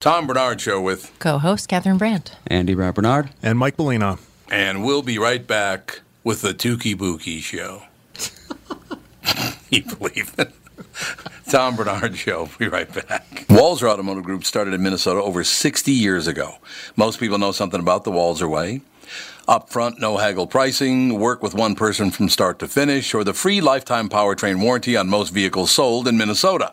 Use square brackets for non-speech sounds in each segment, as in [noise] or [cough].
Tom Barnard Show with co-host Catherine Brandt, Andy Brad Barnard, and Mike Bellina. And we'll be right back with the Tukey Bookie Show. you believe it? Tom Barnard Show. Be right back. Walser Automotive Group started in Minnesota over 60 years ago. Most people know something about the Walser Way. Upfront, no haggle pricing, work with one person from start to finish, or the free lifetime powertrain warranty on most vehicles sold in Minnesota.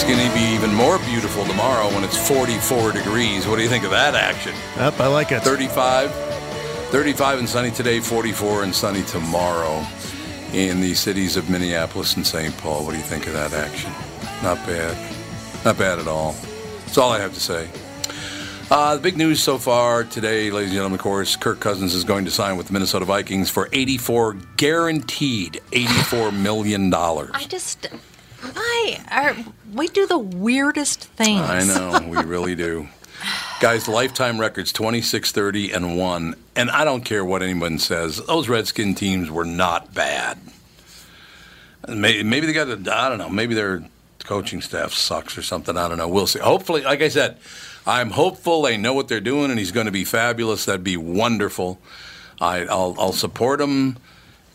It's going to be even more beautiful tomorrow when it's 44 degrees. What do you think of that action? Yep, I like it. 35, 35 and sunny today, 44 and sunny tomorrow in the cities of Minneapolis and St. Paul. What do you think of that action? Not bad. Not bad at all. That's all I have to say. Uh, the big news so far today, ladies and gentlemen, of course, Kirk Cousins is going to sign with the Minnesota Vikings for 84 guaranteed 84 million dollars. I just, why we do the weirdest things? I know, we really do. Guys, lifetime records 26, 30, and 1. And I don't care what anyone says, those Redskin teams were not bad. Maybe, maybe they got, a, I don't know, maybe their coaching staff sucks or something. I don't know. We'll see. Hopefully, like I said, I'm hopeful they know what they're doing and he's going to be fabulous. That'd be wonderful. I, I'll, I'll support him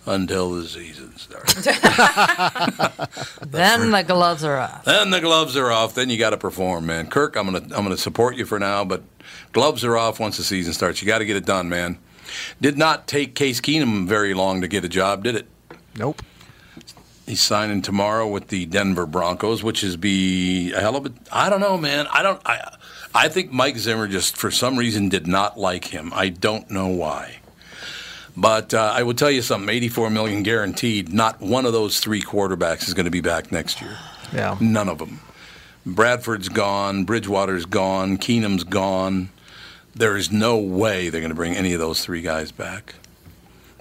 until the season starts. [laughs] then the gloves are off. Then the gloves are off. Then you got to perform, man. Kirk, I'm gonna I'm gonna support you for now, but gloves are off once the season starts. You got to get it done, man. Did not take Case Keenum very long to get a job, did it? Nope. He's signing tomorrow with the Denver Broncos, which is be a hell of a. I don't know, man. I don't. I I think Mike Zimmer just, for some reason, did not like him. I don't know why. But uh, I will tell you something: 84 million guaranteed. Not one of those three quarterbacks is going to be back next year. Yeah. None of them. Bradford's gone. Bridgewater's gone. Keenum's gone. There is no way they're going to bring any of those three guys back.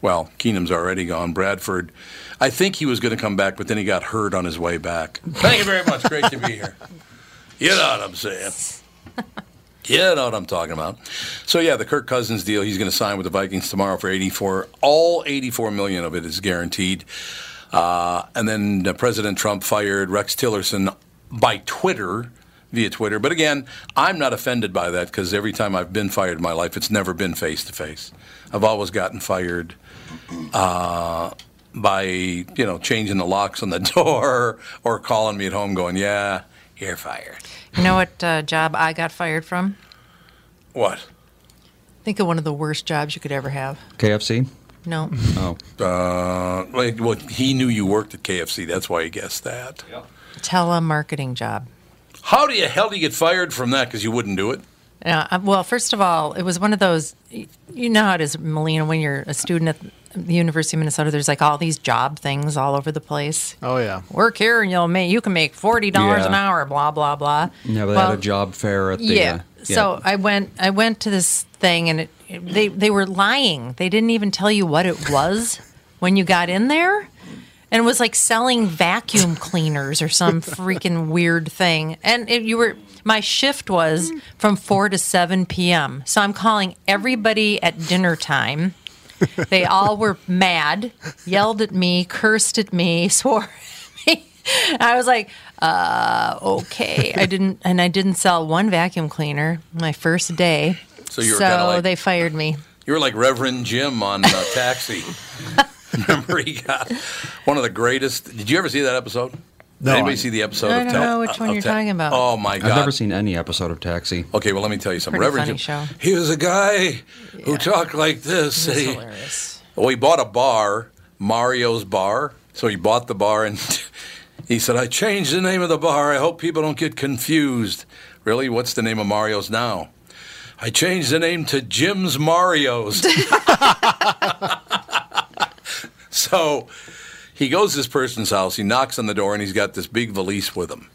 Well, Keenum's already gone. Bradford, I think he was going to come back, but then he got hurt on his way back. Thank you very much. Great to be here. You know what I'm saying. You know what I'm talking about. So yeah, the Kirk Cousins deal. He's going to sign with the Vikings tomorrow for 84. All 84 million of it is guaranteed. Uh, and then uh, President Trump fired Rex Tillerson by Twitter, via Twitter. But again, I'm not offended by that because every time I've been fired in my life, it's never been face to face. I've always gotten fired uh, by you know changing the locks on the [laughs] door or calling me at home, going, "Yeah, you're fired." You know what uh, job I got fired from? What? Think of one of the worst jobs you could ever have. KFC. No. Oh, Uh, like, well, he knew you worked at KFC. That's why he guessed that. Telemarketing job. How the hell do you get fired from that? Because you wouldn't do it. Yeah, uh, well, first of all, it was one of those. You know how it is, Melina, when you're a student at the University of Minnesota. There's like all these job things all over the place. Oh yeah. Work here, and you'll make you can make forty dollars an hour. Blah blah blah. yeah, they Well, had a job fair at the. yeah. uh, So I went. I went to this thing, and it, it- they they were lying. They didn't even tell you what it was [laughs] when you got in there, and it was like selling vacuum cleaners or some [laughs] freaking weird thing. And it, you were. My shift was from four to seven p.m. So I'm calling everybody at dinner time. They all were mad, yelled at me, cursed at me, [laughs] swore at me. I was like, uh, okay. I didn't, and I didn't sell one vacuum cleaner my first day. So you were so like- they fired me. You were like Reverend Jim on uh, Taxi. [laughs] [laughs] Remember, he got one of the greatest. Did you ever see that episode? No, Anybody I- see the episode? I of don't Tel- know which one of you're Ta- talking about. Oh my God! I've never seen any episode of Taxi. Okay, well, let me tell you something. Pretty Reverend funny Jim, show. he was a guy who talked like this. It's He- hilarious. Well, he bought a bar, Mario's Bar. So he bought the bar and [laughs] he said, I changed the name of the bar. I hope people don't get confused. Really? What's the name of Mario's now? I changed the name to Jim's Mario's. [laughs] so he goes to this person's house. He knocks on the door and he's got this big valise with him.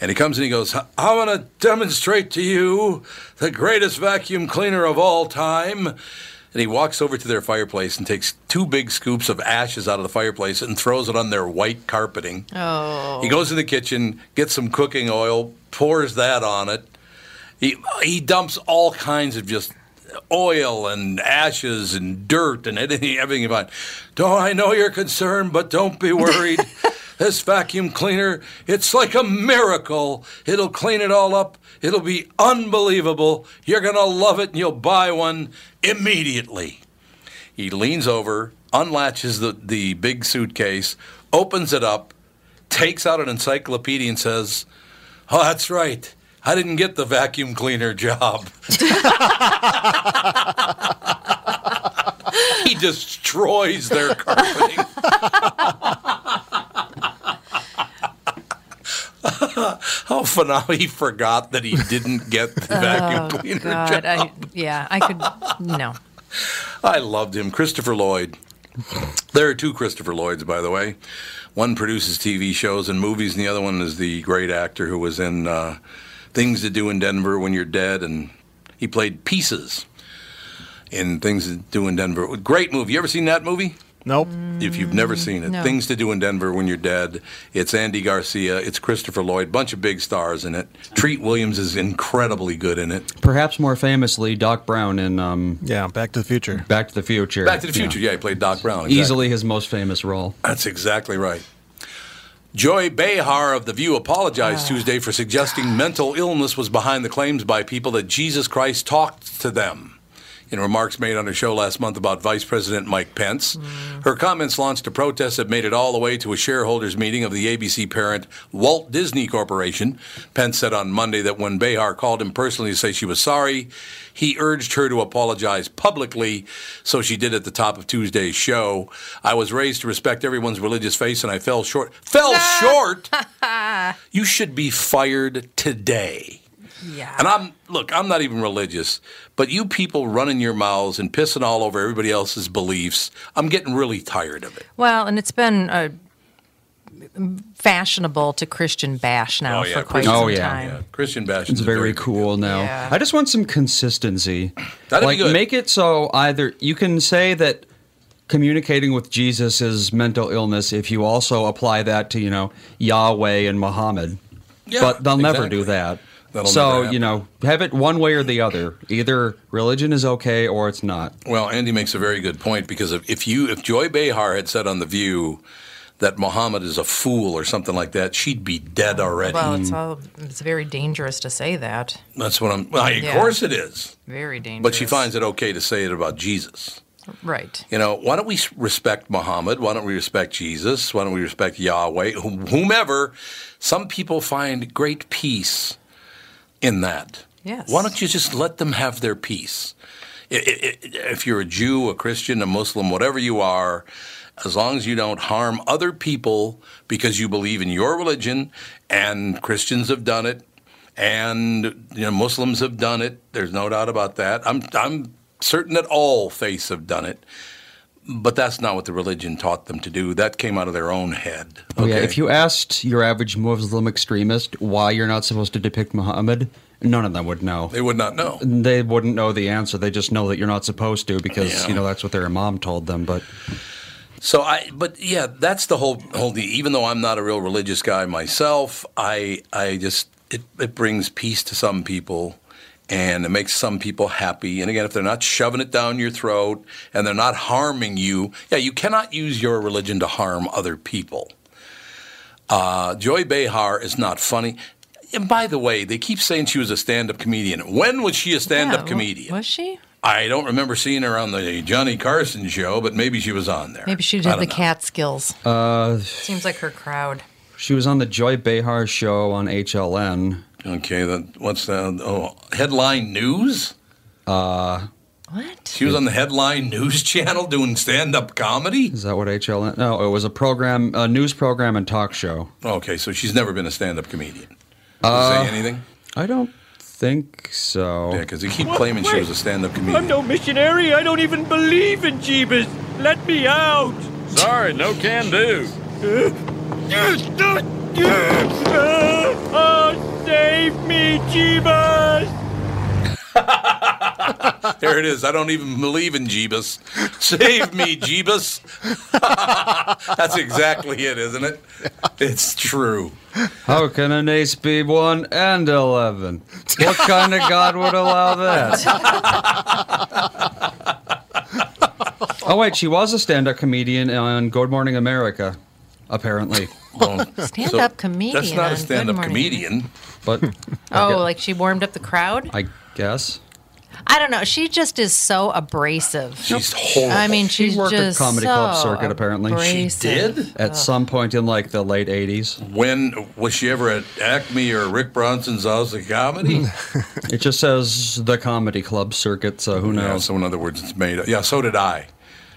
And he comes and he goes, I'm going to demonstrate to you the greatest vacuum cleaner of all time. And he walks over to their fireplace and takes two big scoops of ashes out of the fireplace and throws it on their white carpeting. Oh, He goes in the kitchen, gets some cooking oil, pours that on it. He, he dumps all kinds of just oil and ashes and dirt and anything, [laughs] everything you find. Don't I know you're concerned, but don't be worried. [laughs] this vacuum cleaner, it's like a miracle. It'll clean it all up. It'll be unbelievable. You're going to love it and you'll buy one immediately. He leans over, unlatches the, the big suitcase, opens it up, takes out an encyclopedia and says, Oh, that's right. I didn't get the vacuum cleaner job. [laughs] he destroys their carpeting. [laughs] How phenomenal. He forgot that he didn't get the vacuum cleaner Oh, God, job. I, yeah, I could no. I loved him. Christopher Lloyd. There are two Christopher Lloyds, by the way. One produces TV shows and movies, and the other one is the great actor who was in uh, Things to Do in Denver When You're Dead, and he played Pieces in Things to Do in Denver. Great movie. You ever seen that movie? Nope. If you've never seen it, no. Things to Do in Denver When You're Dead. It's Andy Garcia. It's Christopher Lloyd. Bunch of big stars in it. Treat Williams is incredibly good in it. Perhaps more famously, Doc Brown in um, Yeah. Back to the Future. Back to the Future. Back to the Future. Yeah, he played Doc Brown. exactly. Easily his most famous role. That's exactly right. Joy Behar of The View apologized ah. Tuesday for suggesting mental illness was behind the claims by people that Jesus Christ talked to them. In remarks made on her show last month about Vice President Mike Pence, mm. her comments launched a protest that made it all the way to a shareholders meeting of the ABC parent Walt Disney Corporation. Pence said on Monday that when Behar called him personally to say she was sorry, he urged her to apologize publicly, so she did at the top of Tuesday's show. I was raised to respect everyone's religious faith, and I fell short. Fell [laughs] short? You should be fired today. Yeah. And I'm look, I'm not even religious, but you people running your mouths and pissing all over everybody else's beliefs, I'm getting really tired of it. Well, and it's been uh, fashionable to Christian bash now Oh, yeah, for quite Christian- some Oh, yeah. time. Yeah, Christian bash It's is very good cool deal. now. Yeah. I just want some consistency. [clears throat] That'd be like good. make it so either you can say that communicating with Jesus is mental illness if you also apply that to, you know, Yahweh and Muhammad. Yeah, but they'll never do that. That'll so, you know, have it one way or the other. Either religion is okay or it's not. Well, Andy makes a very good point because if, if you if Joy Behar had said on the View that Muhammad is a fool or something like that, she'd be dead already. Well, it's all it's very dangerous to say that. That's what I'm. Well, of Yeah. course it is, Very dangerous. but she finds it okay to say it about Jesus. right. You know, why don't we respect Muhammad? Why don't we respect Jesus? Why don't we respect Yahweh? Whomever. Some people find great peace in that. Yes. Why don't you just let them have their peace? If you're a Jew, a Christian, a Muslim, whatever you are, as long as you don't harm other people because you believe in your religion, and Christians have done it, and you know Muslims have done it. There's no doubt about that. I'm I'm certain that all faiths have done it, but that's not what the religion taught them to do. That came out of their own head. Oh, yeah, okay? if you asked your average Muslim extremist why you're not supposed to depict Muhammad, none of them would know. they would not know. They wouldn't know the answer. They just know that you're not supposed to because Yeah. you know that's what their mom told them. But So I, but yeah, that's the whole whole deal. Even though I'm not a real religious guy myself, I I just it it brings peace to some people, and it makes some people happy. And again, if they're not shoving it down your throat and they're not harming you, yeah, you cannot use your religion to harm other people. Uh, Joy Behar is not funny. And by the way, they keep saying she was a stand-up comedian. When was she a stand-up Yeah, comedian? Was she? I don't remember seeing her on the Johnny Carson show, but maybe she was on there. Maybe she did the know. Catskills. uh, Seems like her crowd. she was on the Joy Behar show on HLN. Okay, then what's that? Oh, headline news. Uh, What? She was on the headline news [laughs] channel doing stand-up comedy. is that what HLN? No, it was a program, a news program and talk show. Okay, so she's never been a stand-up comedian. Does it say anything? I don't think so. Yeah, because they keep claiming she was a stand-up comedian. I'm no missionary. I don't even believe in Jeebus. Let me out. Sorry, no can do. [laughs] Oh, save me, Jeebus. [laughs] There it is. I don't even believe in Jeebus. Save me, Jeebus. [laughs] That's exactly it, isn't it? It's true. How can an ace be one and eleven? What kind of God would allow that? [laughs] oh wait, she was a stand-up comedian on Good Morning America, apparently. [laughs] Well, Stand-up comedian That's not on a Good stand-up Morning. comedian. But [laughs] Oh, like she warmed up the crowd? I guess I don't know. She just is so abrasive. She's horrible. I mean, She she's worked at just comedy so club circuit, apparently. She abrasive. did. at some point in like the late '80s, When was she ever at Acme or Rick Bronson's House of Comedy? [laughs] it just says the comedy club circuit. So who Yeah, knows? so in other words, it's made up. Yeah, so did I.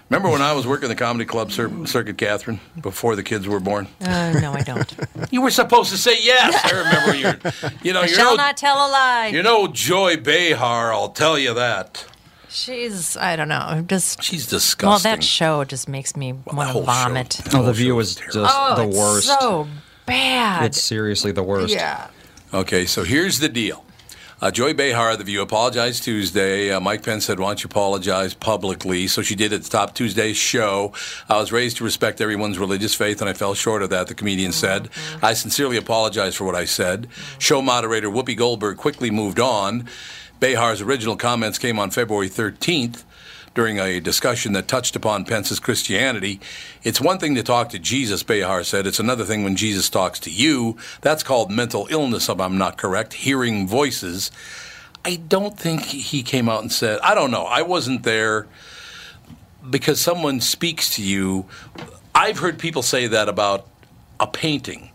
Remember when I was working the comedy club cir- circuit, Catherine, before the kids were born? Uh, no, I don't. [laughs] You were supposed to say yes. I remember you. You know, I you're shall no, not tell a lie. you're no Joy Behar. I'll tell you that. She's, I don't know. I'm just. She's disgusting. Well, that show just makes me the want to whole show- vomit. the Oh, the view show is just Oh, the it's worst. so bad. It's seriously the worst. yeah. Okay, so here's the deal. Uh, Joy Behar, of The View, apologized Tuesday. Uh, Mike Pence said, Why don't you apologize publicly? So she did at the top Tuesday's show. I was raised to respect everyone's religious faith, and I fell short of that, the comedian said. I sincerely apologize for what I said. Show moderator Whoopi Goldberg quickly moved on. Behar's original comments came on February 13th during a discussion that touched upon Pence's Christianity. It's one thing to talk to Jesus, Behar said. It's another thing when Jesus talks to you. That's called mental illness, if I'm not correct, hearing voices. I don't think he came out and said, I don't know, I wasn't there because someone speaks to you. I've heard people say that about a painting.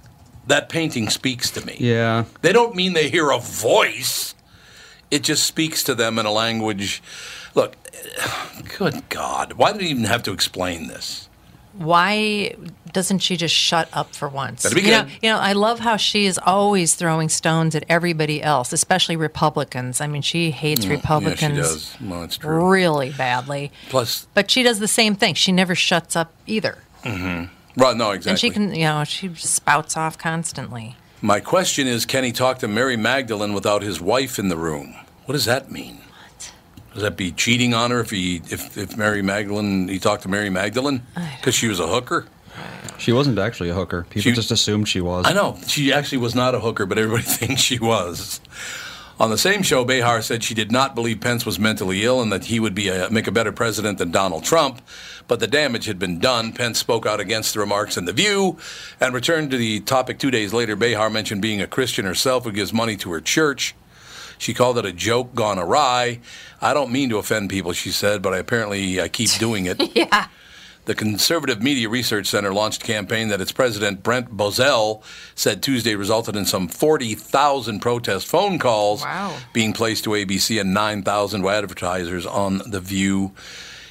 That painting speaks to me. Yeah. They don't mean they hear a voice. It just speaks to them in a language. Look, good God, why do we even have to explain this? why doesn't she just shut up for once? You know, you know, I love how she is always throwing stones at everybody else, especially Republicans. I mean, she hates Republicans Mm, Yeah, she does. Well, it's true. really badly. Plus, But she does the same thing. She never shuts up either. right, no, exactly. And she can, you know, she spouts off constantly. My question is, can he talk to Mary Magdalene without his wife in the room? What does that mean? Does that be cheating on her if he if, if Mary Magdalene he talked to Mary Magdalene because she was a hooker? She wasn't actually a hooker. People She- just assumed she was. I know she actually was not a hooker, but everybody [laughs] thinks she was. On the same show, Behar said she did not believe Pence was mentally ill and that he would be a, make a better president than Donald Trump. But the damage had been done. Pence spoke out against the remarks in The View and returned to the topic two days later. Behar mentioned being a Christian herself who gives money to her church. She called it a joke gone awry. I don't mean to offend people, she said, but I apparently I keep doing it. [laughs] Yeah. The Conservative Media Research Center launched a campaign that its president, Brent Bozell, said Tuesday resulted in some 40,000 protest phone calls Wow. being placed to ABC and 9,000 advertisers on The View.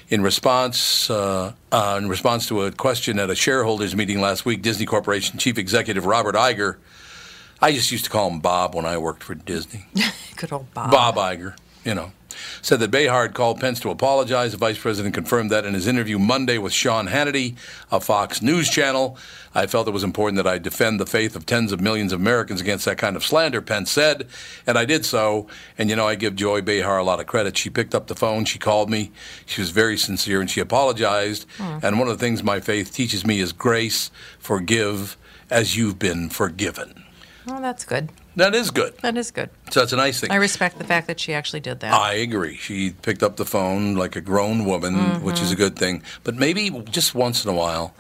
In response, uh, uh, in response to a question at a shareholders meeting last week, Disney Corporation Chief Executive Robert Iger, I just used to call him Bob when I worked for Disney. [laughs] Good old Bob. Bob Iger, you know, said that Behar had called Pence to apologize. The vice president confirmed that in his interview Monday with Sean Hannity of Fox News Channel. I felt it was important that I defend the faith of tens of millions of Americans against that kind of slander, Pence said, and I did so. And, you know, I give Joy Behar a lot of credit. She picked up the phone, she called me, she was very sincere, and she apologized. Hmm. And one of the things my faith teaches me is grace, forgive as you've been forgiven. Oh, that's good. That is good. That is good. So that's a nice thing. I respect the fact that she actually did that. I agree. She picked up the phone like a grown woman, which is a good thing. But maybe just once in a while.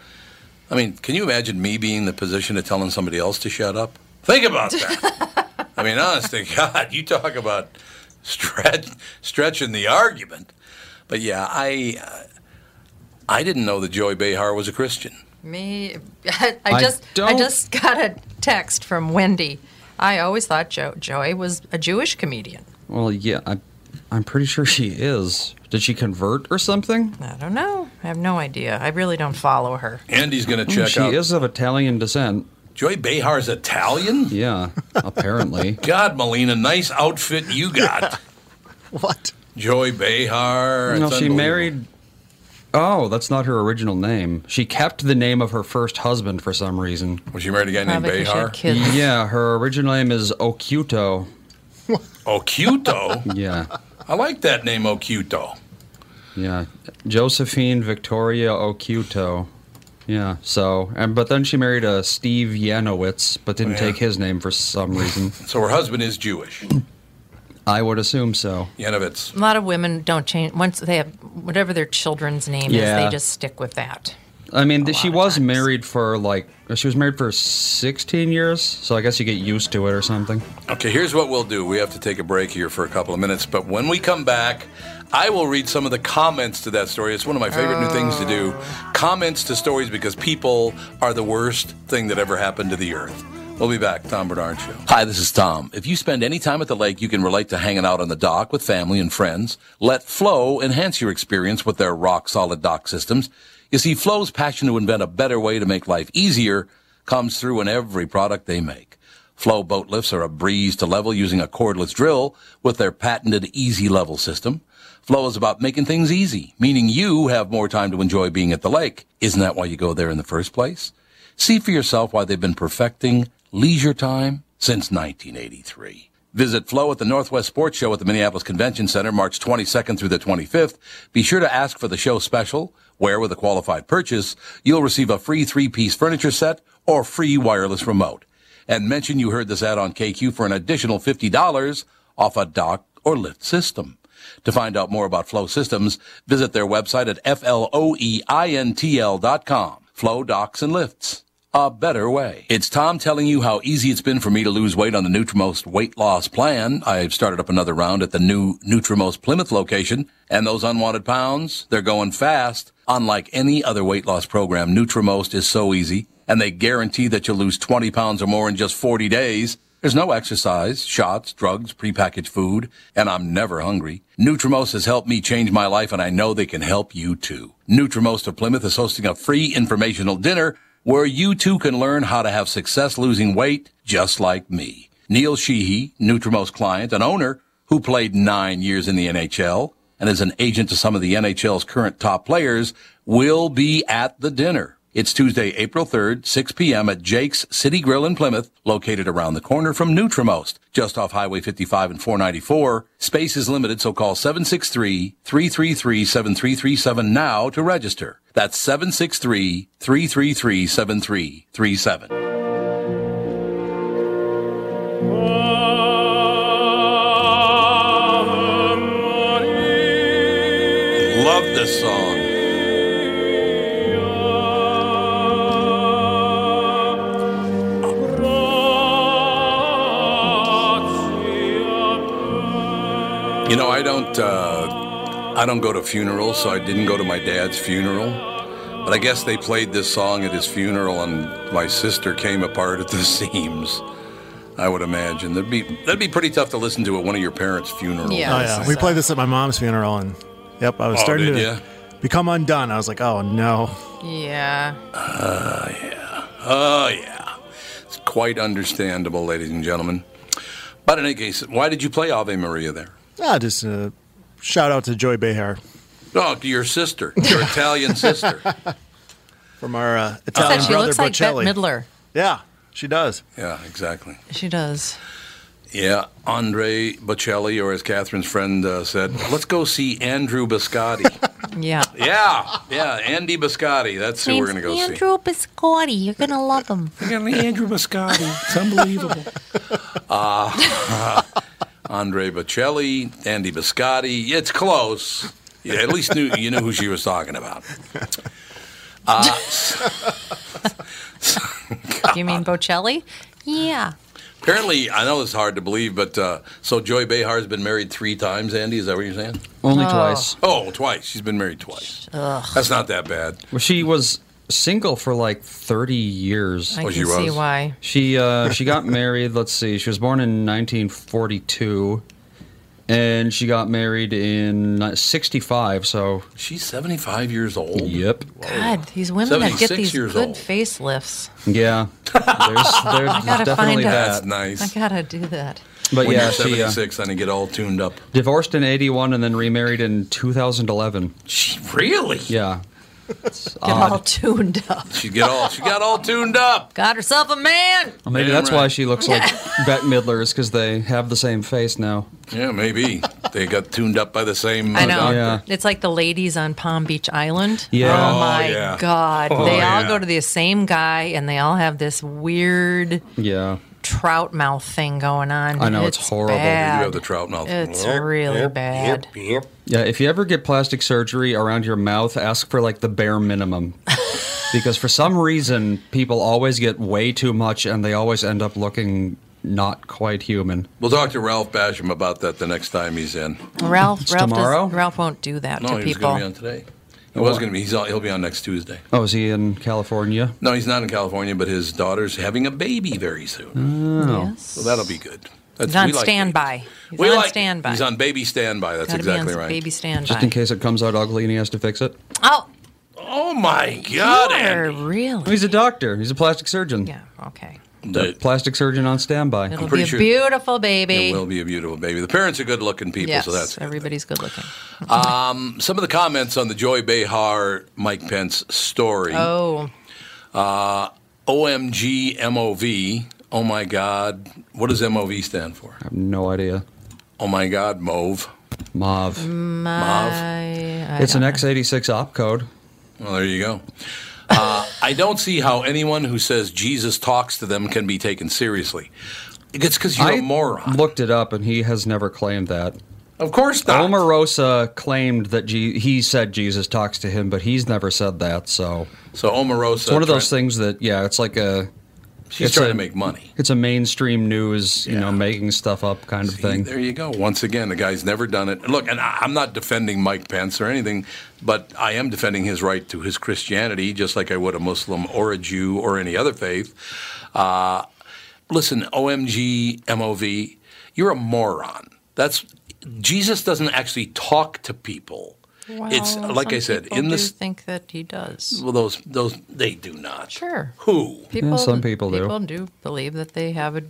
I mean, can you imagine me being in the position of telling somebody else to shut up? Think about that. [laughs] I mean, honestly, God, you talk about stretch, stretching the argument. But yeah, I uh, I didn't know that Joy Behar was a Christian. Me, I, [laughs] I I just I don't- just got a text from Wendy. I always thought jo- Joy was a Jewish comedian. Well, yeah, I, I'm pretty sure she is. Did she convert or something? I don't know. I have no idea. I really don't follow her. Andy's going to hmm, check she out. is of Italian descent. Joy Behar's Italian? Yeah, apparently. [laughs] God, Melina, nice outfit you got. [laughs] What? Joy Behar. No, it's she married. Oh, that's not her original name. She kept the name of her first husband for some reason. Was she married to a guy named Probably 'cause she Behar? had kids. Yeah, her original name is Occhiuto. [laughs] Occhiuto? Yeah, I like that name, Occhiuto. yeah. Josephine Victoria Occhiuto. Yeah, so, and but then she married a Steve Yanowitz, but didn't Oh, yeah. take his name for some reason. So her husband is Jewish. I would assume so. Yanovitz. A lot of women don't change once they have whatever their children's name is. They just stick with that. I mean, she was times. married for like she was married for 16 years, so I guess you get used to it or something. Okay, here's what we'll do. We have to take a break here for a couple of minutes, but when we come back, I will read some of the comments to that story. It's one of my favorite new things to do. Oh. Comments to stories because people are the worst thing that ever happened to the earth. We'll be back. Tom Barnard Show. Hi, this is Tom. If you spend any time at the lake, you can relate to hanging out on the dock with family and friends. Let Floe enhance your experience with their rock solid dock systems. You see, Floe's passion to invent a better way to make life easier comes through in every product they make. Floe boat lifts are a breeze to level using a cordless drill with their patented easy level system. Floe is about making things easy, meaning you have more time to enjoy being at the lake. Isn't that why you go there in the first place? See for yourself why they've been perfecting leisure time since 1983. Visit Floe at the Northwest Sports Show at the Minneapolis Convention Center March 22nd through the 25th. Be sure to ask for the show special, where with a qualified purchase, you'll receive a free three-piece furniture set or free wireless remote. And mention you heard this ad on KQ for an additional $50 off a dock or lift system. To find out more about Floe Systems, visit their website at floeintl.com. Floe Docks and Lifts. A better way. It's Tom telling you how easy it's been for me to lose weight on the Nutrimost weight loss plan. I've started up another round at the new Nutrimost Plymouth location, and those unwanted pounds, they're going fast. Unlike any other weight loss program, Nutrimost is so easy, and they guarantee that you'll lose 20 pounds or more in just 40 days. There's no exercise, shots, drugs, prepackaged food, and I'm never hungry. Nutrimost has helped me change my life, and I know they can help you too. Nutrimost of Plymouth is hosting a free informational dinner where you too can learn how to have success losing weight just like me. Neil Sheehy, Nutrimost client and owner, who played nine years in the NHL and is an agent to some of the NHL's current top players, will be at the dinner. It's Tuesday, April 3rd, 6 p.m. at Jake's City Grill in Plymouth, located around the corner from Nutrimost, just off Highway 55 and 494. Space is limited, so call 763-333-7337 now to register. That's 763-333-7337. Love this song. You know, I don't, uh, I don't go to funerals, so I didn't go to my dad's funeral. But I guess they played this song at his funeral, and my sister came apart at the [laughs] seams. I would imagine that'd be that'd be pretty tough to listen to at one of your parents' funerals. Yeah. Oh yeah, we played this at my mom's funeral, and yep, I was Oh, starting to ya? become undone. I was like, oh no. Yeah. Uh, yeah. Oh yeah, it's quite understandable, ladies and gentlemen. But in any case, why did you play Ave Maria there? Ah, just uh, shout out to Joy Behar Oh, to your sister, your Italian sister. [laughs] from our uh, I Italian said she brother looks like Bette Midler. Yeah, she does. Yeah, exactly. She does. Yeah, Andre Bocelli, or as Catherine's friend uh, said, let's go see Andrew Biscotti. [laughs] Yeah. yeah, yeah, Andy Biscotti. That's who we're going to go see. Andrew Biscotti. You're gonna love him. We got Andrew Biscotti. It's [laughs] unbelievable. Andre Bocelli, Andy Biscotti. It's close. Yeah, at least knew, you knew who she was talking about. Uh, [laughs] [laughs] You mean Bocelli? Yeah. apparently, I know it's hard to believe, but uh, so Joy Behar's been married three times, Andy? Is that what you're saying? Only twice. Oh, twice. She's been married twice. That's not that bad. Well, she was single for like 30 years. I Oh, can she see why. She uh, she got [laughs] married. Let's see. She was born in 1942, and she got married in 65. So She's 75 years old. yep, God, these women that get these years good old. facelifts. yeah. There's, [laughs] there's I gotta definitely find out. That's nice. I gotta do that. But when yeah, you're she uh, 76, then you get all tuned up. divorced in 81 and then remarried in 2011. She really? Yeah. It's Get odd. all tuned up. She get all she got all tuned up. Got herself a man. Well, maybe Damn that's why she looks like [laughs] Bette Midler is because they have the same face now. Yeah, maybe they got tuned up by the same. I uh, know. doctor. Yeah. It's like the ladies on Palm Beach Island. Yeah. Oh, Oh, my yeah. God. Oh, they all yeah. go to the same guy and they all have this weird Yeah. Trout mouth thing going on. I know, it's horrible. You do You have the trout mouth. It's really bad. Yeah, if you ever get plastic surgery around your mouth, ask for like the bare minimum. [laughs] because for some reason, people always get way too much and they always end up looking not quite human. We'll talk to Ralph Basham about that the next time he's in. Ralph, Ralph, tomorrow? does, Ralph won't do that No, to he was people. going to be on today. He was going to be. He's on, he'll be on next Tuesday. Oh, is he in California? No, he's not in California, but his daughter's having a baby very soon, oh. Yes. so that'll be good. That's, He's on we like standby. babies. He's We on like- standby. He's on baby standby. That's Gotta exactly be on right. Baby standby. Just in case it comes out ugly and he has to fix it. Oh, Oh my God, you're Andy. really? He's a doctor. He's a plastic surgeon. Yeah. Okay. The- Plastic surgeon on standby. It'll be pretty a sure- beautiful baby. It will be a beautiful baby. The parents are good-looking people, yes, so that's good. everybody's good looking. Um, some of the comments on the Joy Behar Mike Pence story. Oh, uh, OMG MOV. Oh my God. What does MOV stand for? I have no idea. Oh my God, Mauve. Mauve. Mauve. I, It's an x86 opcode. Well, there you go. Uh, I don't see how anyone who says Jesus talks to them can be taken seriously. It's because you're I a moron. looked it up and he has never claimed that. of course not. Omarosa claimed that G- he said Jesus talks to him, but he's never said that. So so Omarosa. it's one of those things that, yeah, it's like a She's it's trying a- to make money. it's a mainstream news, you Yeah. know, making stuff up kind of thing. There you go. Once again, the guy's never done it. Look, and I- I'm not defending Mike Pence or anything, but I am defending his right to his Christianity, just like I would a Muslim or a Jew or any other faith. Uh, listen, OMG, MOV, you're a moron. That's Jesus doesn't actually talk to people. It's like some I said people in do this. think that he does. Well, those those they do not. Sure. Who? People, some people do. People do believe that they have a,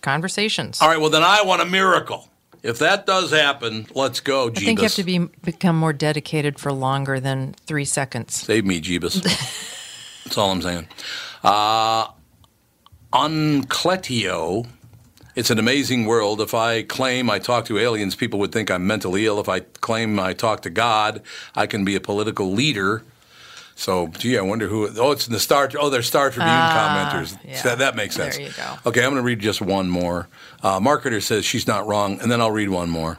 conversations. All right. Well, then I want a miracle. If that does happen, let's go, Jeebus. I think you have to be become more dedicated for longer than three seconds. Save me, Jeebus. [laughs] That's all I'm saying. Uh, Uncletio. It's an amazing world. If I claim I talk to aliens, people would think I'm mentally ill. If I claim I talk to God, I can be a political leader. So, gee, I wonder who. Oh, it's in the Star. Oh, they're Star Tribune commenters. yeah. That, that makes sense. There you go. Okay, I'm going to read just one more. Uh, marketer says she's not wrong, and then I'll read one more.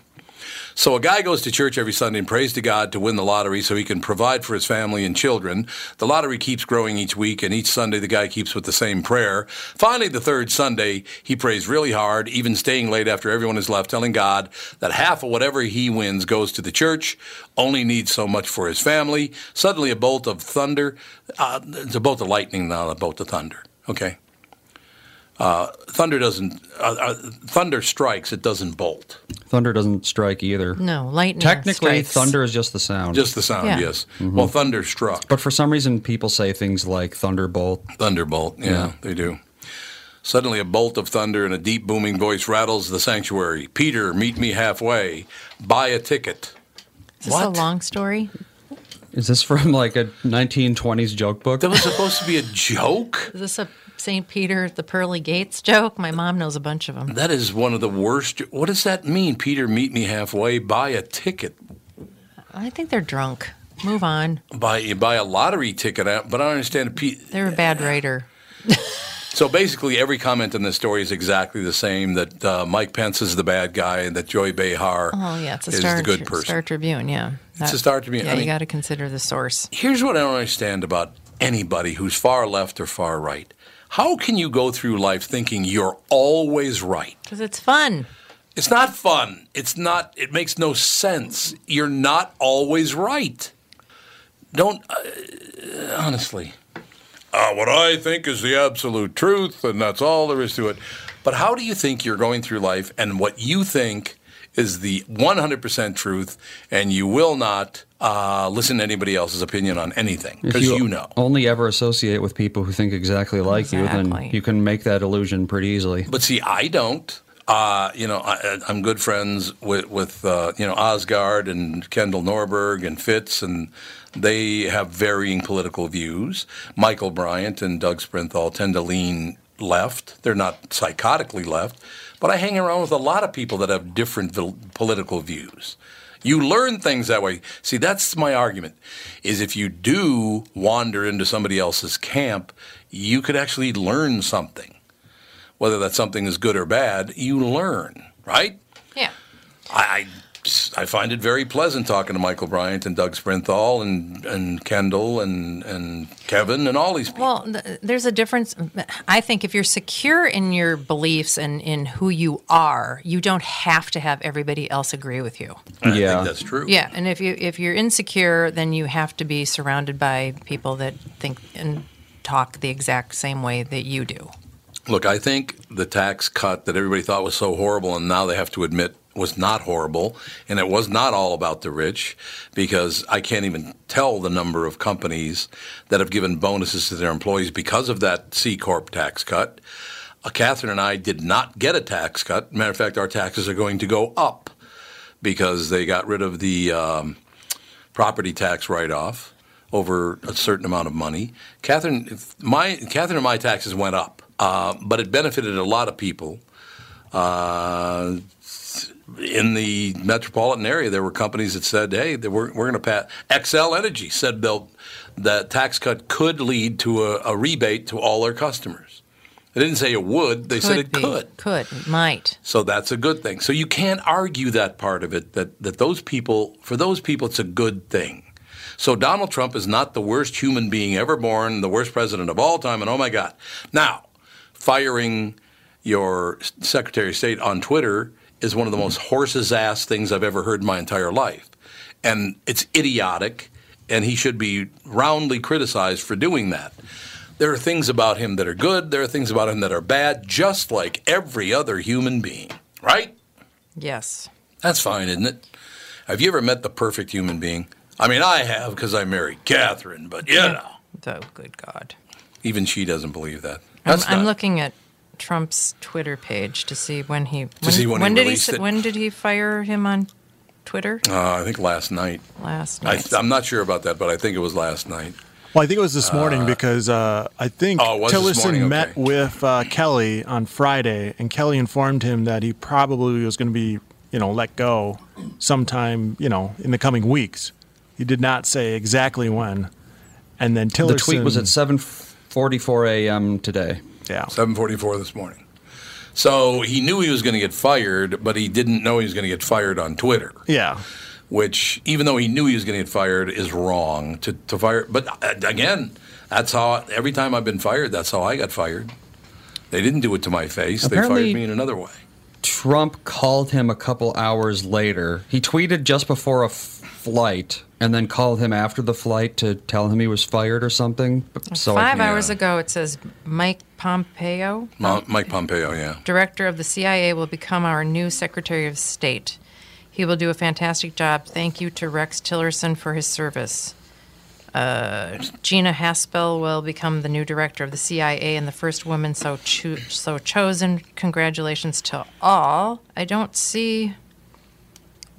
So a guy goes to church every Sunday and prays to God to win the lottery so he can provide for his family and children. The lottery keeps growing each week, and each Sunday the guy keeps with the same prayer. Finally, the third Sunday, he prays really hard, even staying late after everyone has left, telling God that half of whatever he wins goes to the church, only needs so much for his family. Suddenly, a bolt of thunder, uh, it's a bolt of lightning, not a bolt of thunder. Okay. Uh, thunder doesn't, uh, uh, thunder strikes, it doesn't bolt. Thunder doesn't strike either. No, lightning. Technically, strikes. thunder is just the sound. Just the sound, Yeah. yes. Well, thunder struck. but for some reason, people say things like thunderbolt. Thunderbolt, yeah, Yeah. they do. Suddenly, a bolt of thunder and a deep booming voice rattles the sanctuary. Peter, meet me halfway. Buy a ticket. Is this What? a long story? Is this from like a 1920s joke book? That was supposed to be a joke? Is this a St. Peter at the pearly gates joke? My mom knows a bunch of them. That is one of the worst. What does that mean? Peter, meet me halfway. Buy a ticket. I think they're drunk. Move on. Buy you buy a lottery ticket, uh, but I don't understand. Pe- They're a bad writer. [laughs] So basically, every comment in this story is exactly the same. That uh, Mike Pence is the bad guy, and that Joy Behar Oh yeah, it's a is Star, the good person. Star Tribune. Yeah, It's a Star Tribune. Yeah, I you got to consider the source. Here's what I don't understand about anybody who's far left or far right. How can you go through life thinking you're always right? Because it's fun. It's not fun. It's not, it makes no sense. You're not always right. Don't, uh, honestly. Uh, what I think is the absolute truth, and that's all there is to it. But how do you think you're going through life and what you think is the 100% truth, and you will not uh, listen to anybody else's opinion on anything because you, know. only ever associate with people who think exactly like you, then you can make that illusion pretty easily. But see, I don't. Uh, you know, I, I'm good friends with, with uh, you know Osgard and Kendall Norberg and Fitz, and they have varying political views. Michael Bryant and Doug Sprinthal tend to lean left. They're not psychotically left, but I hang around with a lot of people that have different political views. You learn things that way. See, that's my argument. Is if you do wander into somebody else's camp, you could actually learn something whether that something is good or bad, you learn, right? Yeah. I, I, I find it very pleasant talking to Michael Bryant and Doug Sprinthal and, and Kendall and, and Kevin and all these people. Well, th- there's a difference. I think if you're secure in your beliefs and in who you are, you don't have to have everybody else agree with you. I yeah. think that's true. Yeah, and if you if you're insecure, then you have to be surrounded by people that think and talk the exact same way that you do. Look, I think the tax cut that everybody thought was so horrible and now they have to admit was not horrible, and it was not all about the rich, because I can't even tell the number of companies that have given bonuses to their employees because of that C Corp tax cut. Uh, Catherine and I did not get a tax cut. Matter of fact, our taxes are going to go up because they got rid of the um, property tax write-off over a certain amount of money. Catherine, my Catherine and my taxes went up, uh, but it benefited a lot of people. Uh, in the metropolitan area, there were companies that said, "Hey, we're, we're going to pass." Xcel Energy said they'll that tax cut could lead to a, a rebate to all their customers. They didn't say it would; they said it be. could. Could might. So that's a good thing. So you can't argue that part of it that, that those people, for those people, it's a good thing. So Donald Trump is not the worst human being ever born, the worst president of all time, and oh my God. Now, firing your Secretary of State on Twitter is one of the most horse's ass things I've ever heard in my entire life. And it's idiotic, and he should be roundly criticized for doing that. There are things about him that are good. There are things about him that are bad, just like every other human being, right? Yes. That's fine, isn't it? Have you ever met the perfect human being? I mean, I have because I married Catherine, but you know, Oh, good God. even she doesn't believe that. I'm, I'm not- looking at Trump's Twitter page to see when he when, see when he did he it. when did he fire him on Twitter Uh, I think last night. last night. I'm not sure about that, but I think it was last night. Well, I think it was this morning because uh, I think Oh, it was this Tillerson okay. met with uh, Kelly on Friday, and Kelly informed him that he probably was going to be, you know, let go sometime, you know, in the coming weeks. He did not say exactly when. And then Tillerson. The tweet was at 7:44 a.m. today. Yeah. 7:44 this morning. So he knew he was going to get fired, but he didn't know he was going to get fired on Twitter. Yeah. Which, even though he knew he was going to get fired, is wrong to, to fire. But uh, again, that's how every time I've been fired, that's how I got fired. They didn't do it to my face. they fired me in another way. Trump called him a couple hours later. He tweeted just before a f- flight and then called him after the flight to tell him he was fired or something. So Five I, hours ago, it says Mike Pompeo, Ma- Mike Pompeo, yeah. director of the CIA, will become our new Secretary of State. He will do a fantastic job. Thank you to Rex Tillerson for his service. Uh, Gina Haspel will become the new director of the CIA and the first woman so cho- so chosen. Congratulations to all. I don't see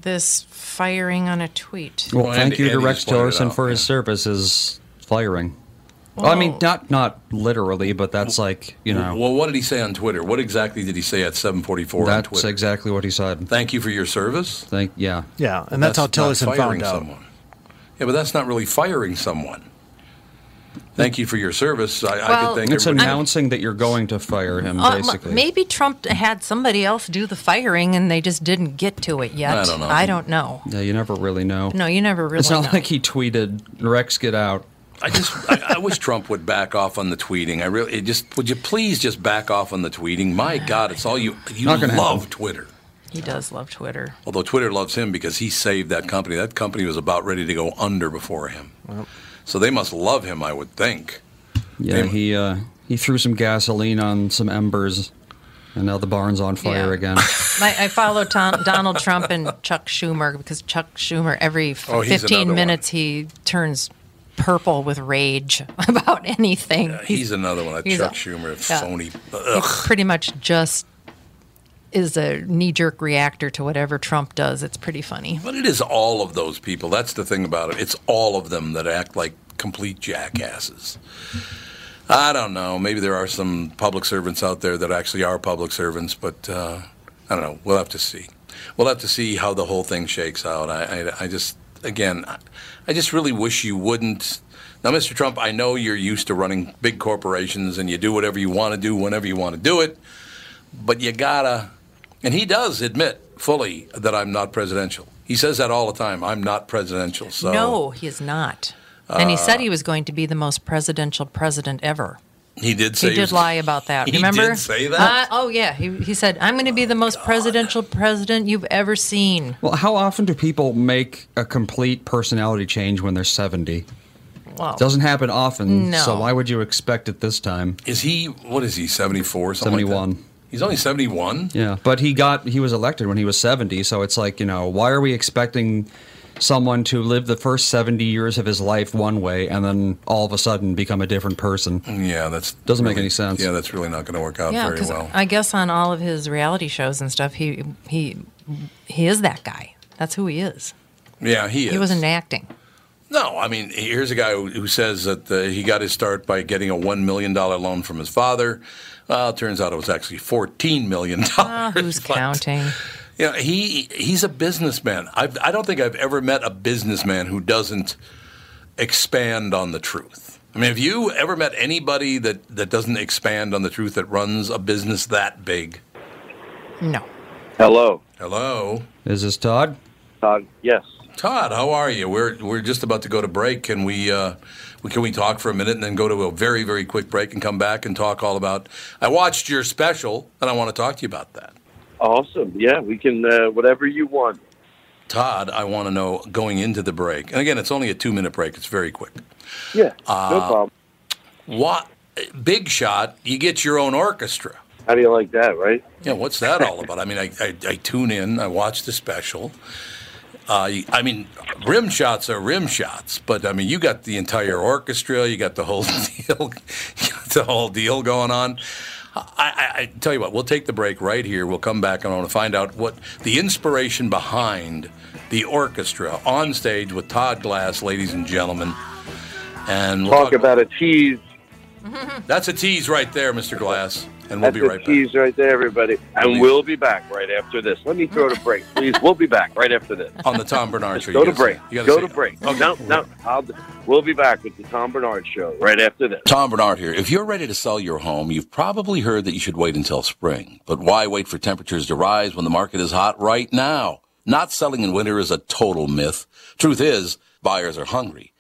this firing on a tweet. well, Well, thank Andy- you to Andy Rex just pointed it Tillerson out, for his yeah. service is firing. Well, I mean, not not literally, but that's like you know, Well, what did he say on Twitter? What exactly did he say at 7:44 on that's Twitter? exactly what he said. Thank you for your service. Thank yeah. Yeah. And that's, how not Tillerson found out. Someone. Yeah, but that's not really firing someone. Thank you for your service. I, I Well, could think It's everybody- announcing that you're going to fire him, Uh, basically. maybe Trump had somebody else do the firing and they just didn't get to it yet. I don't know. I don't know. Yeah, you never really know. No, you never really it's not know. like he tweeted, "Rex, get out." I just I, I wish Trump would back off on the tweeting. I really it just would you please just back off on the tweeting? My [sighs] God, it's all you you Not love happen. Twitter. he does love Twitter. Although Twitter loves him because he saved that company. That company was about ready to go under before him. So they must love him, I would think. Yeah, They- he uh, he threw some gasoline on some embers, and now the barn's on fire Yeah. again. [laughs] I, I follow Tom, Donald Trump and Chuck Schumer because Chuck Schumer every f- Oh, 15 another one. minutes he turns purple with rage [laughs] about anything. He's, another one. That he's Chuck a- Schumer, yeah. phony. he Ugh. pretty much just is a knee-jerk reactor to whatever Trump does. It's pretty funny. But it is all of those people. That's the thing about it. It's all of them that act like complete jackasses. I don't know. Maybe there are some public servants out there that actually are public servants, but uh, I don't know. We'll have to see. We'll have to see how the whole thing shakes out. I, I, I just, again, I just really wish you wouldn't. Now, Mr. Trump, I know you're used to running big corporations and you do whatever you want to do whenever you want to do it, but you gotta. And he does admit fully that I'm not presidential. He says that all the time. I'm not presidential. So no, he is not. And he said he was going to be the most presidential president ever. he did say He did was- lie about that. [laughs] He Remember? did say that? Uh, oh yeah, he, he said, "I'm going to be the most presidential president you've ever seen." well, how often do people make a complete personality change when they're seventy? Well, It doesn't happen often, No. so why would you expect it this time? Is he? What is he? 74? Something like that? 71. He's only 71. Yeah, but he got he was elected when he was 70, so it's like, you know, why are we expecting someone to live the first 70 years of his life one way and then all of a sudden become a different person? Yeah, that's Doesn't make any sense. Yeah, that's really not going to work out yeah, very because well. I guess on all of his reality shows and stuff, he he he is that guy. That's who he is. yeah, he is. He wasn't acting. No, I mean, here's a guy who, who says that uh, he got his start by getting a one million dollar loan from his father. Well, it turns out it was actually fourteen million dollars. Ah, who's [laughs] counting? You know, he he's a businessman. I've, I don't think I've ever met a businessman who doesn't expand on the truth. I mean, have you ever met anybody that, that doesn't expand on the truth that runs a business that big? No. Hello, Hello, Is this Todd? Todd. Yes. Todd. How are you? We're we're just about to go to break. Can we uh, we can we talk for a minute and then go to a very very quick break and come back and talk all about? I watched your special and I want to talk to you about that. Awesome. Yeah, we can. Uh, whatever you want. Todd, I want to know going into the break, and again, it's only a two minute break. It's very quick. Yeah. Uh, no problem. What big shot, you get your own orchestra. How do you like that, right? Yeah, what's that all about? I mean, I, I, I tune in, I watch the special. Uh, I mean, rim shots are rim shots, but I mean, you got the entire orchestra, you got the whole [laughs] deal, you got the whole deal going on. I, I, I tell you what, we'll take the break right here. We'll come back and I want to find out what the inspiration behind the orchestra on stage with Todd Glass, ladies and gentlemen. And we'll Talk about a tease. that's a tease right there, Mr. Glass. And we'll That's be right back. tease right there, everybody. And we'll be back right after this. Let me throw the break, please. We'll be back right after this. On the Tom Barnard Show. Go to break. you Go to break. Oh, no, no. I'll, we'll be back with the Tom Barnard Show right after this. Tom Barnard here. If you're ready to sell your home, you've probably heard that you should wait until spring. But why wait for temperatures to rise when the market is hot right now? Not selling in winter is a total myth. Truth is, buyers are hungry.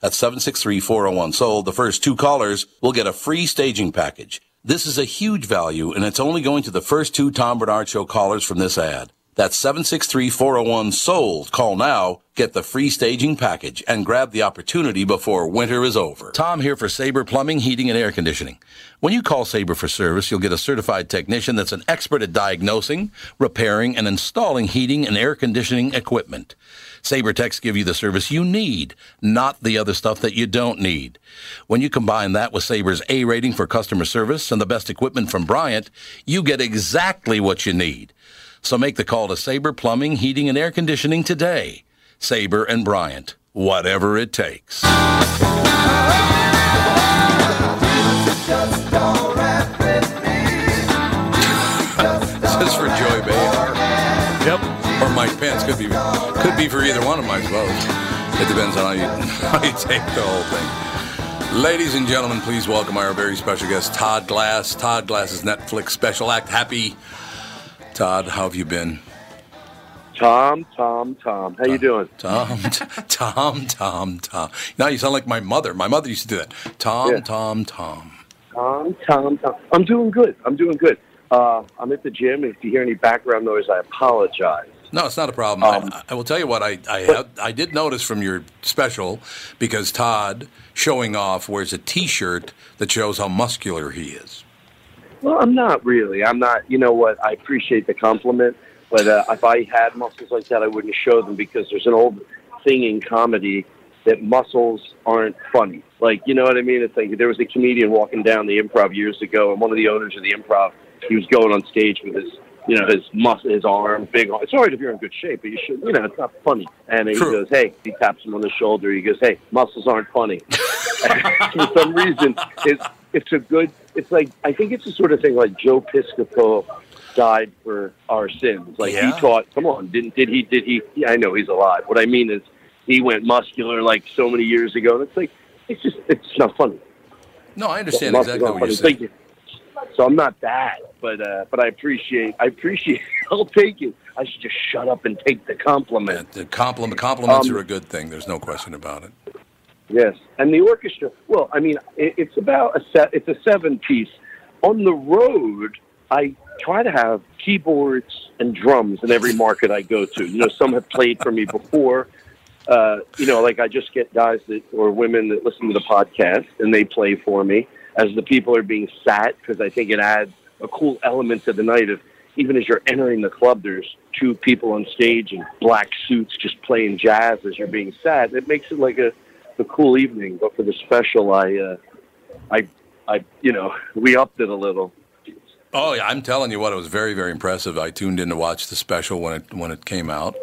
That's 763-401-SOLD. The first two callers will get a free staging package. This is a huge value, and it's only going to the first two Tom Barnard Show callers from this ad. That's 763-401-SOLD. Call now, get the free staging package, and grab the opportunity before winter is over. Tom here for Sabre Plumbing, Heating, and Air Conditioning. When you call Sabre for service, you'll get a certified technician that's an expert at diagnosing, repairing, and installing heating and air conditioning equipment. Sabre Techs give you the service you need, not the other stuff that you don't need. When you combine that with Sabre's A rating for customer service and the best equipment from Bryant, you get exactly what you need. So make the call to Sabre Plumbing, Heating, and Air Conditioning today. Sabre and Bryant, whatever it takes. This is for Joy Behar. Yep. Or Mike Pence. Could be be for either one of them, I suppose. It depends on how you [laughs] how you take the whole thing. Ladies and gentlemen, please welcome our very special guest, Todd Glass. Todd Glass's Netflix special act, Happy. Todd, how have you been? Tom, Tom, Tom. How you doing? Tom, [laughs] Tom, Tom, Tom. Now you sound like my mother. My mother used to do that. Tom, Yeah. Tom, Tom. Tom, Tom, Tom. I'm doing good. I'm doing good. Uh, I'm at the gym. If you hear any background noise, I apologize. No, it's not a problem. Um, I, I will tell you what I I, had, I did notice from your special because Todd showing off wears a T-shirt that shows how muscular he is. Well, I'm not really. I'm not. You know what? I appreciate the compliment, but uh, if I had muscles like that, I wouldn't show them because there's an old thing in comedy that muscles aren't funny. Like, you know what I mean? It's like there was a comedian walking down the improv years ago, and one of the owners of the improv, he was going on stage with his, you know, his muscle, his arm, big arm. It's all right if you're in good shape, but you should, you know, it's not funny. And he True. goes, hey, he taps him on the shoulder. He goes, hey, muscles aren't funny. [laughs] [laughs] For some reason, it's it's a good. It's like I think it's the sort of thing like Joe Piscopo died for our sins. Like Yeah. he taught. Come on, didn't did he? Did he? Yeah, I know he's alive. What I mean is, he went muscular like so many years ago, and it's like it's just it's not funny. No, I understand exactly what you're saying. So I'm not that, but uh, but I appreciate I appreciate. [laughs] I'll take it. I should just shut up and take the compliment. The compliment, compliments Um, are a good thing. There's no question about it. Yes, and the orchestra. Well, I mean, it, it's about a set. It's a seven piece. On the road, I try to have keyboards and drums in every market I go to. You know, some have played for me before. Uh, you know, like I just get guys that or women that listen to the podcast and they play for me as the people are being sat because I think it adds a cool element to the night of even as you're entering the club, there's two people on stage in black suits just playing jazz as you're being sat. It makes it like a a cool evening, but for the special, I, uh, I, I, you know, [laughs] we upped it a little. Oh yeah, I'm telling you what, it was very, very impressive. I tuned in to watch the special when it when it came out,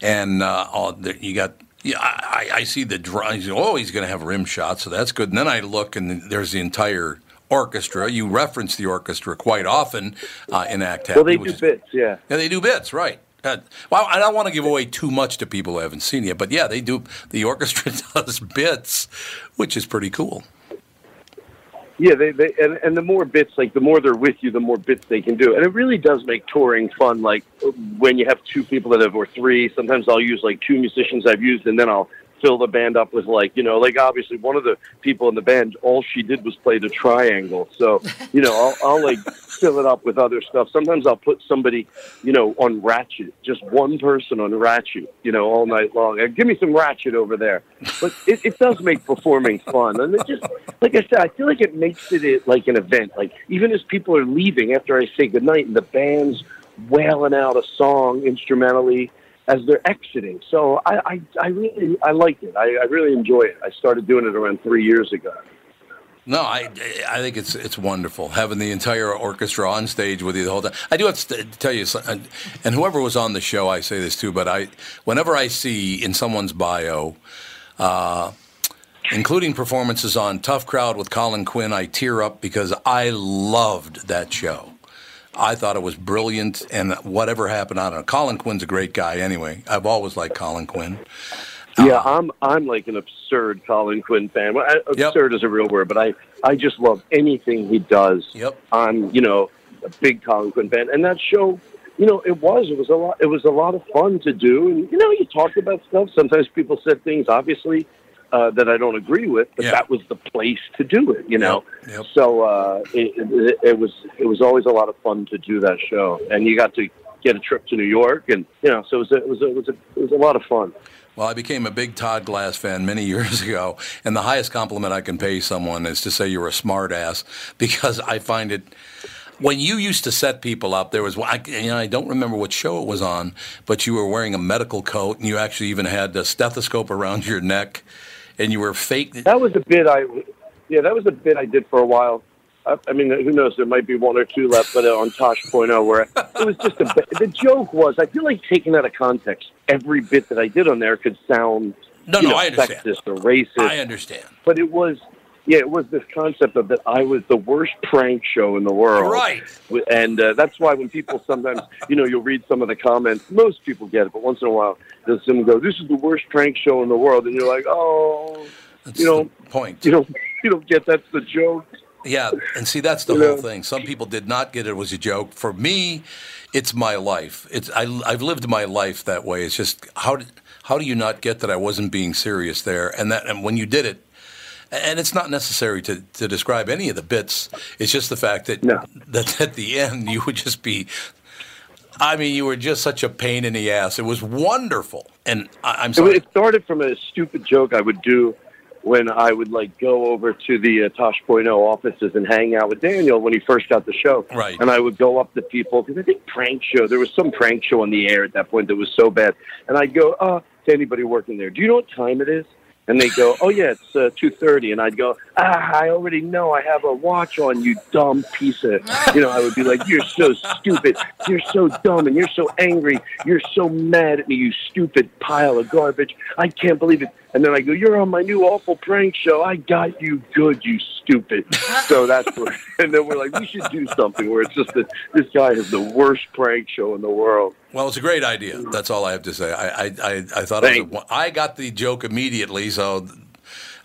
and uh, all the, you got. Yeah, I, I see the drum. Oh, he's going to have rim shots, so that's good. And then I look, and there's the entire orchestra. You reference the orchestra quite often uh, in Act Happy. Well, they do is- bits, yeah. Yeah, they do bits, right. Uh, well, I don't want to give away too much to people who haven't seen it, but yeah, they do. The orchestra [laughs] does bits, which is pretty cool. Yeah, they, they and, and the more bits, like the more they're with you, the more bits they can do, and it really does make touring fun. Like when you have two people that have or three, sometimes I'll use like two musicians I've used, and then I'll fill the band up with like you know, like obviously one of the people in the band, all she did was play the triangle, so you know, I'll, I'll like [laughs] fill it up with other stuff. Sometimes I'll put somebody, you know, on Ratchet, just one person on Ratchet, you know, all night long. Uh, give me some Ratchet over there, but it, it does make performing fun, and it just like I said, I feel like it makes it it like an event. Like even as people are leaving after I say goodnight, and the band's wailing out a song instrumentally as they're exiting. So I, I, I really I like it. I, I really enjoy it. I started doing it around three years ago. No, I I think it's it's wonderful having the entire orchestra on stage with you the whole time. I do have to tell you, and and whoever was on the show, I say this too, but I whenever I see in someone's bio. Uh, including performances on Tough Crowd with Colin Quinn, I tear up because I loved that show. I thought it was brilliant, and whatever happened, I don't know. Colin Quinn's a great guy anyway. I've always liked Colin Quinn. Yeah, um, I'm I'm like an absurd Colin Quinn fan. Well, Absurd is a real word, but I I just love anything he does. Yep. I'm you know a big Colin Quinn fan, and that show, you know, it was it was a lot it was a lot of fun to do, and you know, you talk about stuff. Sometimes people said things, obviously. Uh, that I don't agree with, but that was the place to do it, you know. Yep. So uh, it, it, it was it was always a lot of fun to do that show, and you got to get a trip to New York, and you know, so it was a, it was a, it was a, it was a lot of fun. Well, I became a big Todd Glass fan many [laughs] years ago, and the highest compliment I can pay someone is to say you're a smart ass because I find it. When you used to set people up, there was I, you know, I don't remember what show it was on, but you were wearing a medical coat and you actually even had a stethoscope around your neck, and you were fake. That was a bit I, yeah, that was a bit I did for a while. I, I mean, who knows? There might be one or two left, but uh, on Tosh.0, where it was just a bit. The joke was, I feel like taken out of context, every bit that I did on there could sound No, no, know, I understand. sexist or racist. I understand. But it was, yeah, it was this concept of that I was the worst prank show in the world. Right. And uh, that's why when people sometimes, you know, you'll read some of the comments, most people get it, but once in a while, there's someone go, this is the worst prank show in the world. And you're like, oh, you don't, point. You don't, you don't get that's the joke. Yeah, and see that's the You whole know? thing. Some people did not get it was a joke. For me, it's my life. It's I, I've lived my life that way. It's just how how do you not get that I wasn't being serious there? And that and when you did it, and it's not necessary to, to describe any of the bits. It's just the fact that that at the end you would just be. I mean, you were just such a pain in the ass. It was wonderful, and I, I'm It, sorry. it started from a stupid joke I would do when I would like go over to the uh, Tosh.0 offices and hang out with Daniel when he first got the show. Right. And I would go up to people because I think prank show. There was some prank show on the air at that point that was so bad, and I'd go, uh, to anybody working there, do you know what time it is? And they go, oh yeah, it's uh, two thirty, and I'd go, ah, I already know. I have a watch on, you dumb piece of. [laughs] You know, I would be like, you're so stupid, you're so dumb, and you're so angry, you're so mad at me, you stupid pile of garbage. I can't believe it. And then I go, you're on my new awful prank show. I got you good, you stupid. So that's where, [laughs] and then we're like, we should do something where it's just that this guy has the worst prank show in the world. Well, it's a great idea. That's all I have to say. I I, I, I thought it was a, I got the joke immediately, so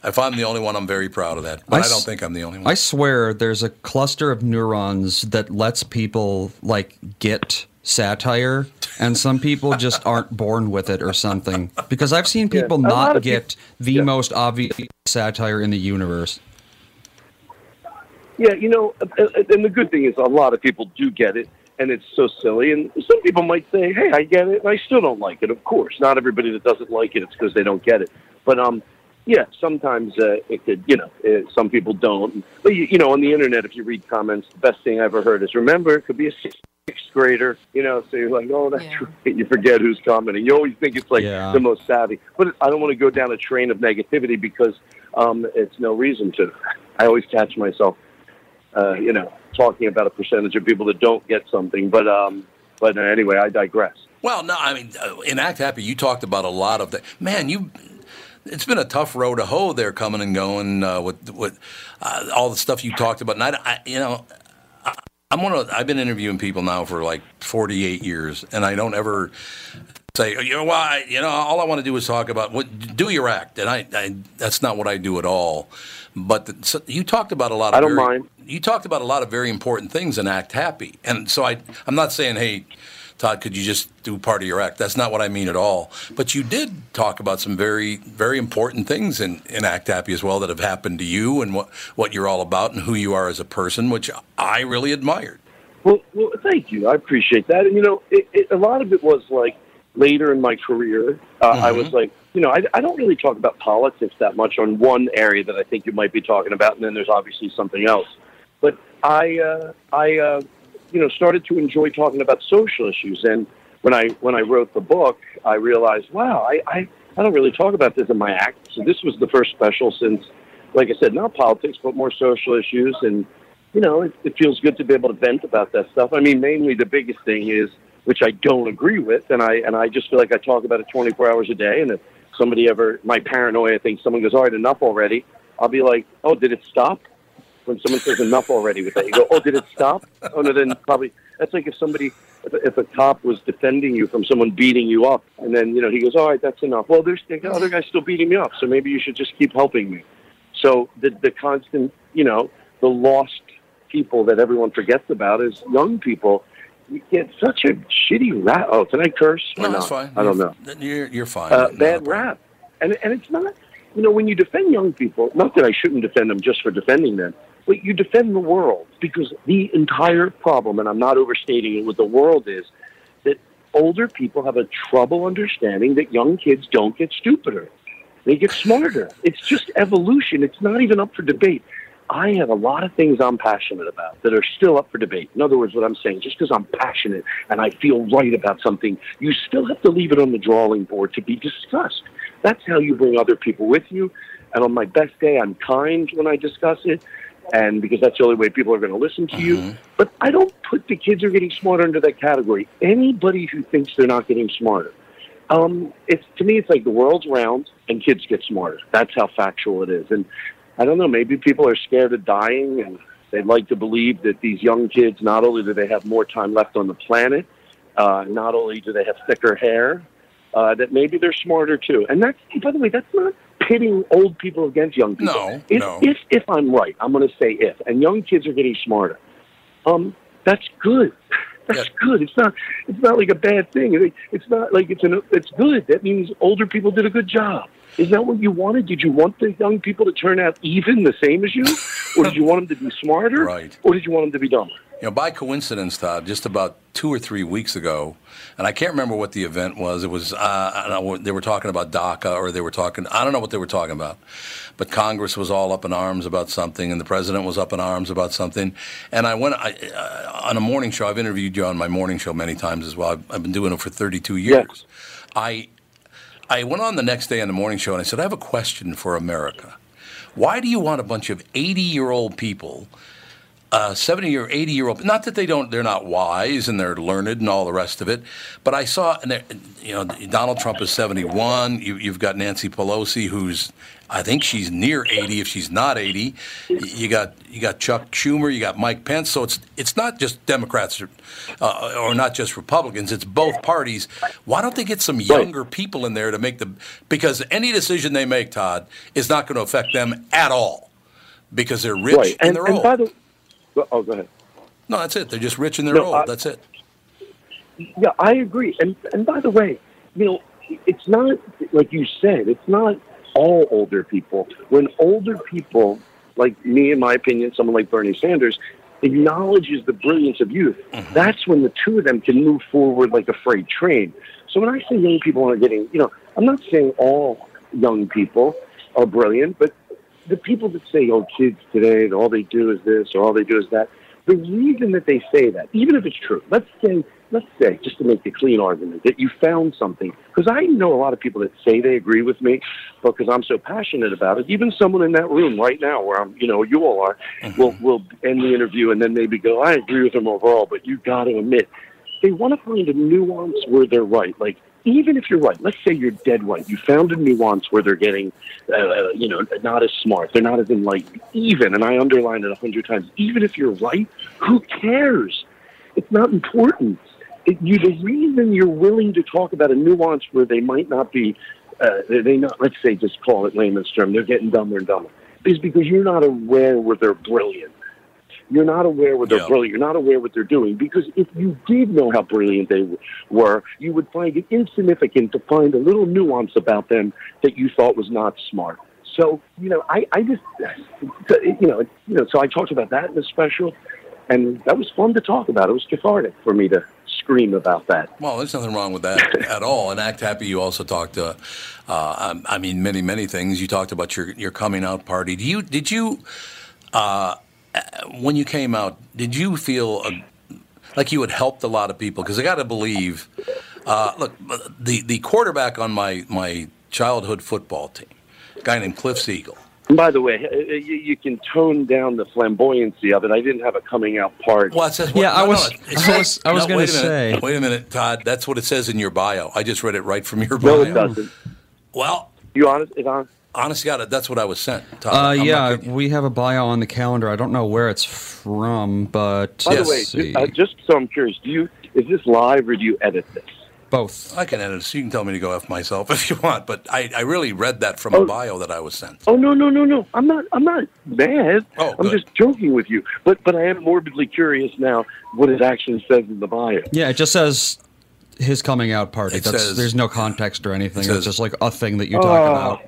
if I'm the only one, I'm very proud of that. But I, s- don't think I'm the only one. I swear there's a cluster of neurons that lets people like get satire and some people just aren't born with it or something because I've seen people lot not get the most obvious satire in the universe. Yeah, you know, and the good thing is a lot of people do get it, and it's so silly. And some people might say, "Hey, I get it," and I still don't like it. Of course, not everybody that doesn't like it, it's because they don't get it. But um, yeah, sometimes uh, it could, you know, uh, some people don't. But you, you know, on the internet, if you read comments, the best thing I ever heard is, "Remember, it could be a sixth grader," you know. So you're like, "Oh, that's right." [laughs] You forget who's commenting. You always think it's like Yeah. the most savvy, but I don't want to go down a train of negativity because um, it's no reason to. I always catch myself uh, you know, talking about a percentage of people that don't get something. But um, but anyway, I digress. Well, no, I mean, uh, in Act Happy, you talked about a lot of that. Man, you. It's been a tough road to hoe there, coming and going uh, with with uh, all the stuff you talked about. And I, I you know, I, I'm one of. I've been interviewing people now for like 48 years, and I don't ever. say, you know, why? You know, all I want to do is talk about what do your act, and I, I that's not what I do at all. But the, so you talked about a lot. Of I don't very, mind. You talked about a lot of very important things in Act Happy, and so I, I'm not saying, hey, Todd, could you just do part of your act? That's not what I mean at all. But you did talk about some very, very important things in, in Act Happy as well that have happened to you and what, what you're all about and who you are as a person, which I really admired. Well, well, thank you. I appreciate that. And you know, it, it, a lot of it was like later in my career. Uh, I was like, you know, I, I don't really talk about politics that much on one area that I think you might be talking about, and then there's obviously something else. But I, uh, I, uh, you know, started to enjoy talking about social issues, and when I when I wrote the book, I realized, wow, I, I, I don't really talk about this in my act. So this was the first special since, like I said, not politics, but more social issues, and you know, it, it feels good to be able to vent about that stuff. I mean, mainly the biggest thing is, which I don't agree with, and I and I just feel like I talk about it 24 hours a day. And if somebody ever, my paranoia thinks someone goes, all right, enough already, I'll be like, oh, did it stop? When someone says enough already with that, you go, oh, did it stop? Oh no, then probably that's like if somebody, if a, cop was defending you from someone beating you up, and then you know he goes, all right, that's enough. Well, there's the other guy's still beating me up, so maybe you should just keep helping me. So the the constant, you know, the lost people that everyone forgets about is young people. You get such a shitty rap. Oh, can I curse? No, that's fine. I don't know. You're, you're fine. Uh, bad rap, and and it's not. You know, when you defend young people, not that I shouldn't defend them just for defending them, but you defend the world because the entire problem, and I'm not overstating it, what the world is that older people have a trouble understanding that young kids don't get stupider. They get smarter. It's just evolution. It's not even up for debate. I have a lot of things I'm passionate about that are still up for debate. In other words, what I'm saying, just because I'm passionate and I feel right about something, you still have to leave it on the drawing board to be discussed. That's how you bring other people with you. And on my best day, I'm kind when I discuss it, and because that's the only way people are going to listen to you. But I don't put the kids are getting smarter into that category. Anybody who thinks they're not getting smarter, um, it's to me, it's like the world's round and kids get smarter. That's how factual it is. And I don't know, maybe people are scared of dying and they'd like to believe that these young kids, not only do they have more time left on the planet, uh, not only do they have thicker hair, uh, that maybe they're smarter too. And that's, by the way, that's not pitting old people against young people. No, if, no. if, if I'm right, I'm going to say if, and young kids are getting smarter. Um, that's good. [laughs] That's good. It's not. It's not like a bad thing. It's not like it's an. It's good. That means older people did a good job. Is that what you wanted? Did you want the young people to turn out even the same as you, or did you want them to be smarter, [laughs] Right. or did you want them to be dumber? You know, by coincidence, Todd, just about two or three weeks ago, and I can't remember what the event was. It was, uh, I don't know, they were talking about DACA or they were talking, I don't know what they were talking about. But Congress was all up in arms about something and the president was up in arms about something. And I went, I, uh, on a morning show, I've interviewed you on my morning show many times as well. I've, I've been doing it for 32 years. Yes. I, I went on the next day on the morning show and I said, I have a question for America. Why do you want a bunch of 80 year old people uh, 70 or 80 year old not that they don't they're not wise and they're learned and all the rest of it but i saw and you know donald trump is 71 you, you've got nancy pelosi who's i think she's near 80 if she's not 80 you got you got chuck schumer you got mike pence so it's it's not just democrats or, uh, or not just republicans it's both parties. Why don't they get some younger people in there to make the because any decision they make todd is not going to affect them at all because they're rich right. and, And, they're and old. by the oh, go ahead. no, that's it. They're just rich and they're No, old. I- that's it. Yeah, I agree. And and by the way, you know, it's not like you said. It's not all older people. When older people, like me, in my opinion, someone like Bernie Sanders, acknowledges the brilliance of youth, mm-hmm. that's when the two of them can move forward like a freight train. So when I say young people are getting, you know, I'm not saying all young people are brilliant, but the people that say, "Oh, kids today, all they do is this or all they do is that," the reason that they say that, even if it's true, let's say, let's say, just to make the clean argument, that you found something, because I know a lot of people that say they agree with me, but because I'm so passionate about it, even someone in that room right now, where I'm, you know, you all are, mm-hmm. will will end the interview and then maybe go, "I agree with them overall," but you got to admit, they want to find a nuance where they're right, like even if you're right, let's say you're dead right, you found a nuance where they're getting, uh, you know, not as smart, they're not as enlightened. Even, and I underline it a hundred times. Even if you're right, who cares? It's not important. it, you the reason you're willing to talk about a nuance where they might not be, uh, they not let's say just call it layman's term, they're getting dumber and dumber, is because you're not aware where they're brilliant. You're not aware where they're Yeah. brilliant. You're not aware what they're doing because if you did know how brilliant they w- were, you would find it insignificant to find a little nuance about them that you thought was not smart. So you know, I, I just you know you know so I talked about that in the special, and that was fun to talk about. It was cathartic for me to scream about that. Well, there's nothing wrong with that [laughs] at all. And Act Happy, you also talked, uh, uh, um, I mean, many, many things. You talked about your, your coming out party. Do you, did you, uh, uh, when you came out, did you feel uh like you had helped a lot of people? Because I got to believe, uh, look, the, the quarterback on my, my childhood football team, a guy named Cliff Siegel. And by the way, uh, you, you can tone down the flamboyancy of it. I didn't have a coming out party. Well, it says, Yeah, I no, no, was- it I was- I was no, gonna wait a minute. say. Wait a minute, Todd. That's what it says in your bio. I just read it right from your bio. no, bio. it doesn't. Well, You honest? It honest to God, that's what I was sent. Todd. Uh, yeah, we have a bio on the calendar. I don't know where it's from, but By Yes. the way, let's see. uh, just so I'm curious, do you is this live or do you edit this? both. I can edit it, so you can tell me to go f myself [laughs] if you want. But I, I really read that from Oh. a bio that I was sent. Oh no no no no! I'm not I'm not mad. Oh, I'm good. just joking with you. But but I am morbidly curious now what it actually says in the bio. Yeah, it just says his coming out party. It That's, says- there's no context or anything. it says- it's just like a thing that you talk Oh, about.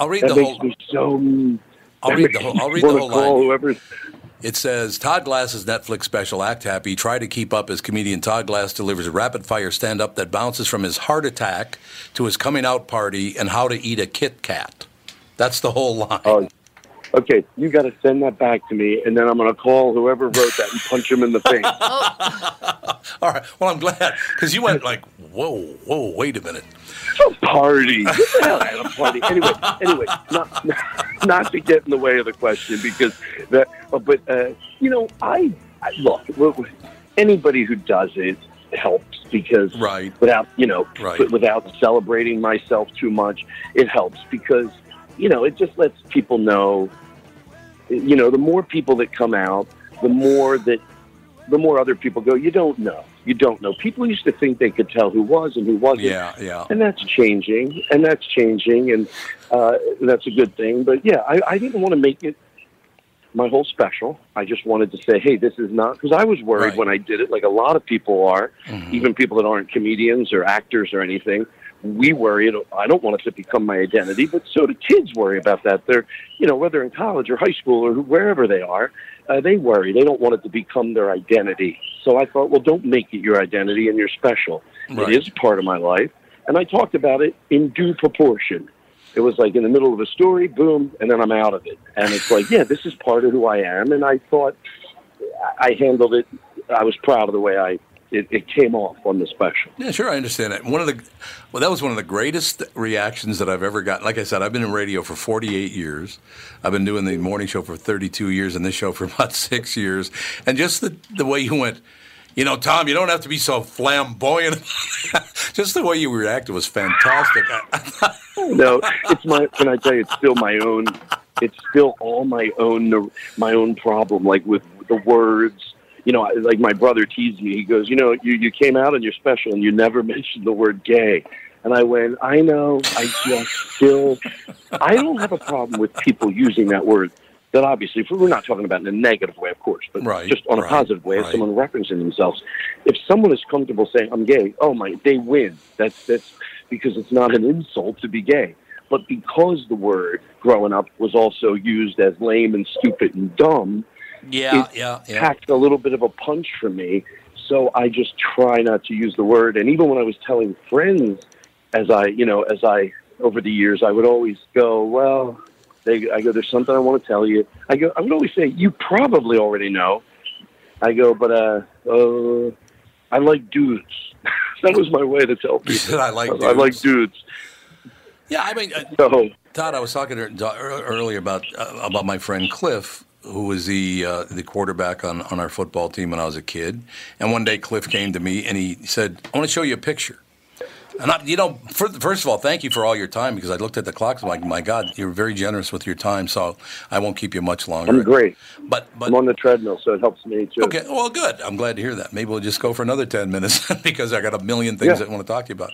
I'll read that the makes whole. me so. I'll read the whole. I'll read the whole line. Whoever. It says Todd Glass's Netflix special Act Happy. Try to keep up as comedian Todd Glass delivers a rapid fire stand up that bounces from his heart attack to his coming out party and how to eat a Kit Kat. That's the whole line. Oh, okay. You got to send that back to me, and then I'm going to call whoever wrote that and punch him in the face. [laughs] [laughs] All right. Well, I'm glad because you went like, whoa, whoa, wait a minute. a party. Get the hell out of the party. Anyway, anyway, not not to get in the way of the question because that. uh, But uh, you know, I, I look. w- w- Anybody who does it helps because Right. without you know Right. without celebrating myself too much, it helps because you know it just lets people know. You know, the more people that come out, the more that the more other people go. You don't know. You don't know. People used to think they could tell who was and who wasn't Yeah, yeah. and that's changing, and that's changing, and uh, that's a good thing. But yeah, I, I didn't want to make it my whole special. I just wanted to say, hey, this is not because I was worried Right. when I did it, like a lot of people are, Mm-hmm. even people that aren't comedians or actors or anything. We worry. I don't want it to become my identity, but so do kids worry about that. They're, you know, whether in college or high school or wherever they are, uh, they worry. They don't want it to become their identity. So I thought, well, don't make it your identity and you're special. Right. It is part of my life. And I talked about it in due proportion. It was like in the middle of a story, boom, and then I'm out of it. And it's like, yeah, this is part of who I am. And I thought I handled it. I was proud of the way I it, it came off on the special. Yeah, sure, I understand that. One of the, well, that was one of the greatest reactions that I've ever gotten. Like I said, I've been in radio for 48 years. I've been doing the morning show for 32 years, and this show for [laughs] about six years. And just the the way you went, you know, Tom, you don't have to be so flamboyant. [laughs] just the way you reacted was fantastic. [laughs] no, it's my. Can I tell you? It's still my own. It's still all my own. My own problem. Like with the words. You know, like my brother teased me. He goes, "You know, you you came out on your special and you never [laughs] mentioned the word gay." And I went, "I know. I just still. [laughs] I don't have a problem with people using that word." That obviously, if we're not talking about in a negative way, of course, but Right, just on a right, positive way, as right. someone referencing themselves. If someone is comfortable saying I'm gay, oh my, they win. That's that's because it's not an insult to be gay. But because the word growing up was also used as lame and stupid and dumb, yeah, it yeah, yeah. packed a little bit of a punch for me. So I just try not to use the word. And even when I was telling friends, as I, you know, as I over the years, I would always go, well, they, I go, there's something I want to tell you. I go, I would always say, you probably already know. I go, but uh, uh I like dudes. [laughs] that was my way to tell [laughs] people. I like I like dudes. dudes. Yeah, I mean, uh, So Todd, I was talking to, to- earlier about uh, about my friend Cliff, who was the uh, the quarterback on, on our football team when I was a kid. And one day Cliff came to me and he said, "I want to show you a picture." And I, you know, for, first of all, thank you for all your time because I looked at the clock. I'm like, my God, you're very generous with your time, so I won't keep you much longer. I'm great. But but I'm on the treadmill, so it helps me too. Okay, well, good. I'm glad to hear that. Maybe we'll just go for another 10 minutes [laughs] because I got a million things Yeah. I want to talk to you about.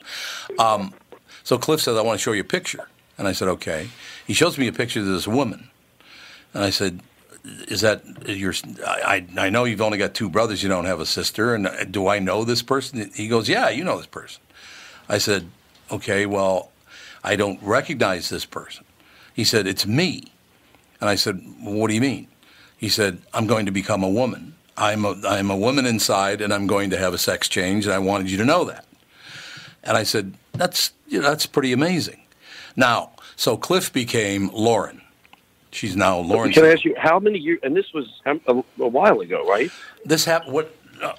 Um, so Cliff says, I want to show you a picture. And I said, okay. He shows me a picture of this woman. And I said, is that your, I, I know you've only got two brothers, you don't have a sister. And do I know this person? He goes, yeah, you know this person. I said, okay, well, I don't recognize this person. He said, it's me. And I said, well, what do you mean? He said, I'm going to become a woman. I'm a, I'm a woman inside and I'm going to have a sex change and I wanted you to know that. And I said, that's, you know, that's pretty amazing. Now, so Cliff became Lauren. She's now Lauren. Can I ask you how many years? And this was a, a while ago, right? This happened, what, uh,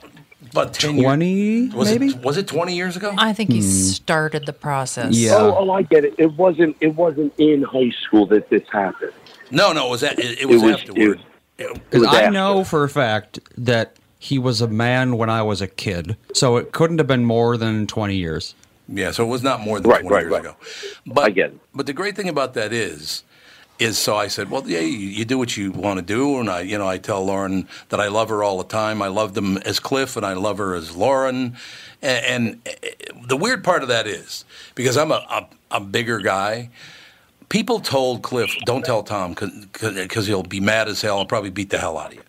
about 20 years? Was maybe? It, was it 20 years ago? I think he Hmm. started the process. Oh, oh, I get it. It wasn't. It wasn't in high school that this happened. No, no, it was, that, it, it was was- afterward. Because I know for a fact that he was a man when I was a kid, so it couldn't have been more than 20 years. Yeah, so it was not more than Right, 20 right, years right. ago. But, I get it. But the great thing about that is, is so I said, well, yeah, you, you do what you want to do, and I, you know, I tell Lauren that I love her all the time. I love them as Cliff, and I love her as Lauren. And, and eh, the weird part of that is because I'm a, a, a bigger guy. People told Cliff, "Don't tell Tom because he'll be mad as hell and probably beat the hell out of you."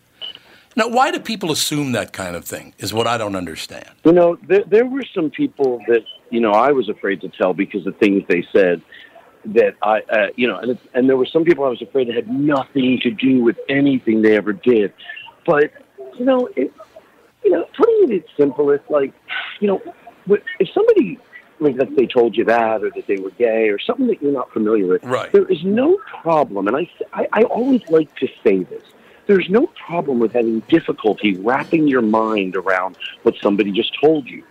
Now, why do people assume that kind of thing? Is what I don't understand. You know, there, there were some people that you know I was afraid to tell because of things they said that I, uh, you know, and, and there were some people I was afraid that had nothing to do with anything they ever did. But you know, it, you know, putting it simple, it's like, you know, if somebody like that they told you that or that they were gay or something that you're not familiar with, Right. there is no problem. And I, I, I always like to say this. There's no problem with having difficulty wrapping your mind around what somebody just told you.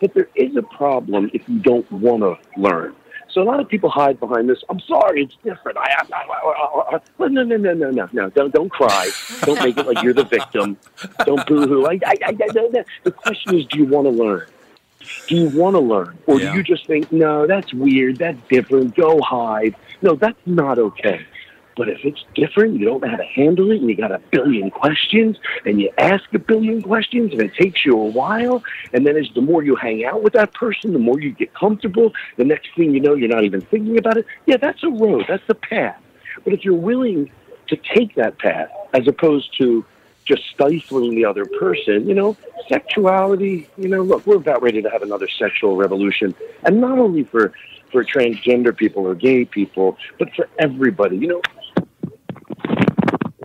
But there is a problem if you don't want to learn. So a lot of people hide behind this. I'm sorry, it's different. I, I, I, I, I, no, no, no, no, no, no. Don't, don't cry. Don't make it like you're the victim. Don't boo-hoo. I, I, I, I, no, no. The question is, do you want to learn? Do you want to learn, or Yeah. do you just think, no, that's weird, that's different. Go hide. No, that's not okay. But if it's different, you don't know how to handle it, and you got a billion questions, and you ask a billion questions, and it takes you a while, and then as the more you hang out with that person, the more you get comfortable. The next thing you know, you're not even thinking about it. Yeah, that's a road. That's the path. But if you're willing to take that path, as opposed to just stifling the other person, you know, sexuality, you know, look, we're about ready to have another sexual revolution. And not only for, for transgender people or gay people, but for everybody. You know,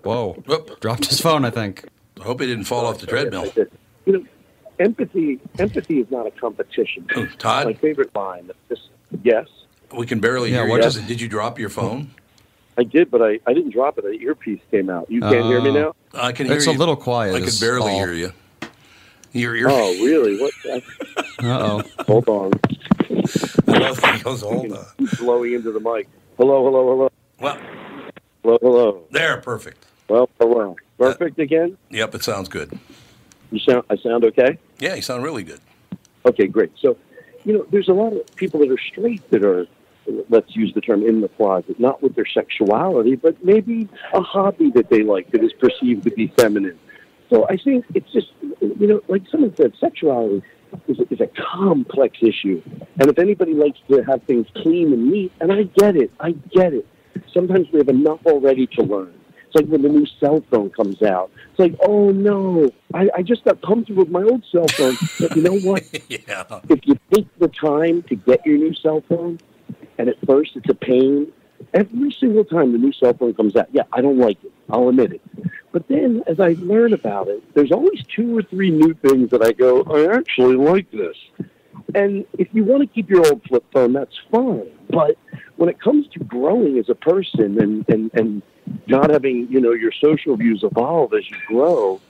Whoa. Dropped his phone, I think. I hope he didn't fall off the treadmill. you know, empathy empathy is not a competition. Oh, Todd? My favorite line. Just yes. We can barely Yeah, hear what you. is- Did you drop your phone? I did, but I, I didn't drop it. An earpiece came out. You can't hear me uh, now? I can hear It's you. a little quiet. I could is barely all. hear you. You're, you're, Oh, really? What? [laughs] Uh-oh. Hold on. I love he goes, hold on. Blowing into the mic. Hello, hello, hello. Well, Hello, hello. there, perfect. Well, hello. Perfect again? Yep, it sounds good. You sound I sound okay? Yeah, you sound really good. Okay, great. So, you know, there's a lot of people that are straight that are, let's use the term in the closet, not with their sexuality, but maybe a hobby that they like that is perceived to be feminine. So I think it's just, you know, like someone said, sexuality is a, is a complex issue. And if anybody likes to have things clean and neat, and I get it, I get it. Sometimes we have enough already to learn. It's like when the new cell phone comes out. It's like, oh no, I, I just got comfortable with my old cell phone. But you know what? [laughs] yeah. if you take the time to get your new cell phone, and at first it's a pain, every single time the new cell phone comes out, yeah, I don't like it. I'll admit it. But then as I learn about it, there's always two or three new things that I go, I actually like this. And if you want to keep your old flip phone, that's fine. But when it comes to growing as a person and, and, and not having, you know, your social views evolve as you grow,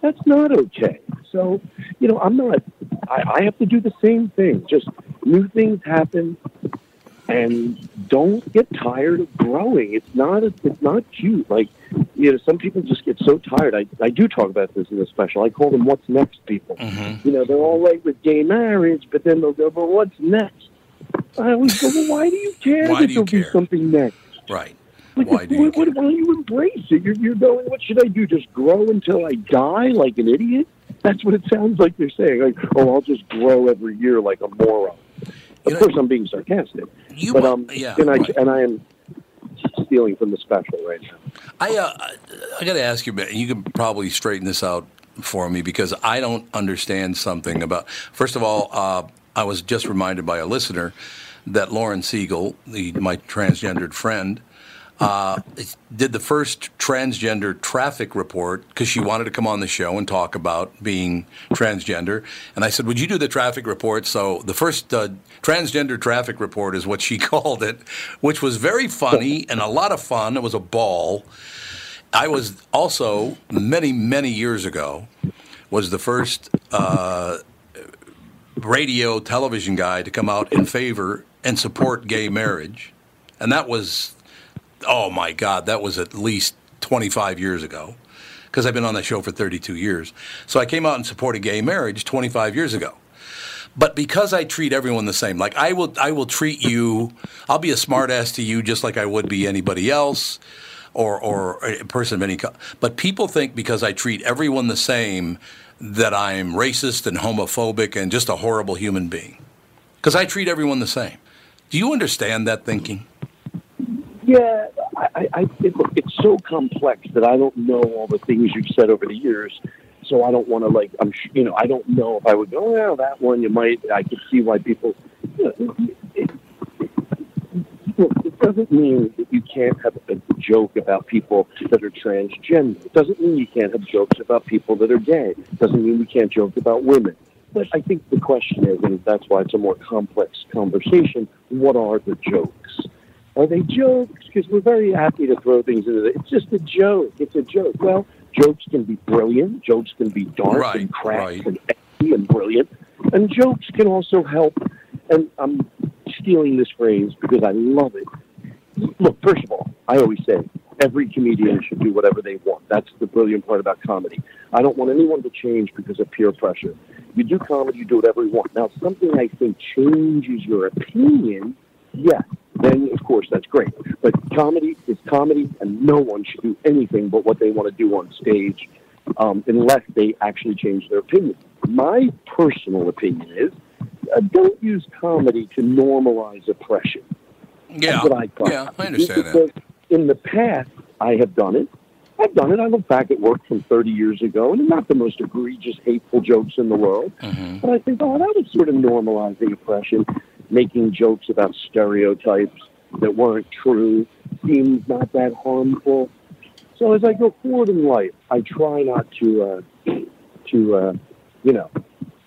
that's not okay. So, you know, I'm not, I, I have to do the same thing. Just new things happen. And don't get tired of growing. It's not it's not cute. Like you know, some people just get so tired. I I do talk about this in the special. I call them "What's next" people. Mm-hmm. You know, they're all right with gay marriage, but then they'll go, "But what's next?" I always go, "Well, why do you care Why that do you there'll be care? something next?" Right. Like, Why do you what, why don't you embrace it? You're, you're going, what should I do? Just grow until I die like an idiot? That's what it sounds like they're saying. Like, oh, I'll just grow every year like a moron. Of course, I'm being sarcastic. You but um, yeah, and I right. and I am stealing from the special right now. I uh, I- got to ask you, you can probably straighten this out for me because I don't understand something about. First of all, uh, I was just reminded by a listener that Lauren Siegel, the, my transgendered friend, uh, did the first transgender traffic report because she wanted to come on the show and talk about being transgender. And I said, Would you do the traffic report? So the first uh, transgender traffic report is what she [laughs] called it, which was very funny and a lot of fun. It was a ball. I was also, many, many years ago, was the first uh, radio television guy to come out in favor and support gay marriage. And that was, oh my God, that was at least 25 years ago because I've been on that show for 32 years. So I came out and supported gay marriage 25 years ago. But because I treat everyone the same, like I will, I will treat you. I'll be a smartass to you just like I would be anybody else, or or a person of any. co- But people think because I treat everyone the same that I'm racist and homophobic and just a horrible human being. Because I treat everyone the same. Do you understand that thinking? Yeah, I, I, it, it's so complex that I don't know all the things you've said over the years. So I don't want to like I'm you know I don't know if I would go well that one you might I could see why people you know, it, it, it doesn't mean that you can't have a joke about people that are transgender. It doesn't mean you can't have jokes about people that are gay. It doesn't mean we can't joke about women. But I think the question is, and that's why it's a more complex conversation, what are the jokes? Are they jokes? Because we're very happy to throw things into it. It's just a joke. It's a joke. Well, jokes can be brilliant. Jokes can be dark Right, and crass right. and edgy and brilliant. And jokes can also help. And I'm stealing this phrase because I love it. Look, first of all, I always say every comedian should do whatever they want. That's the brilliant part about comedy. I don't want anyone to change because of peer pressure. You do comedy, you do whatever you want. Now, something I think changes your opinion, yeah, then of course that's great. But comedy is comedy, and no one should do anything but what they want to do on stage um, unless they actually change their opinion. My personal opinion is uh, don't use comedy to normalize oppression. Yeah. That's what I. Yeah, I understand that. Because in the past, I have done it. I've done it. I look back at work from 30 years ago, and not the most egregious, hateful jokes in the world. Mm-hmm. But I think, oh, that was sort of normalizing oppression, making jokes about stereotypes that weren't true, seems not that harmful. So as I go forward in life, I try not to, uh, to, uh, you know,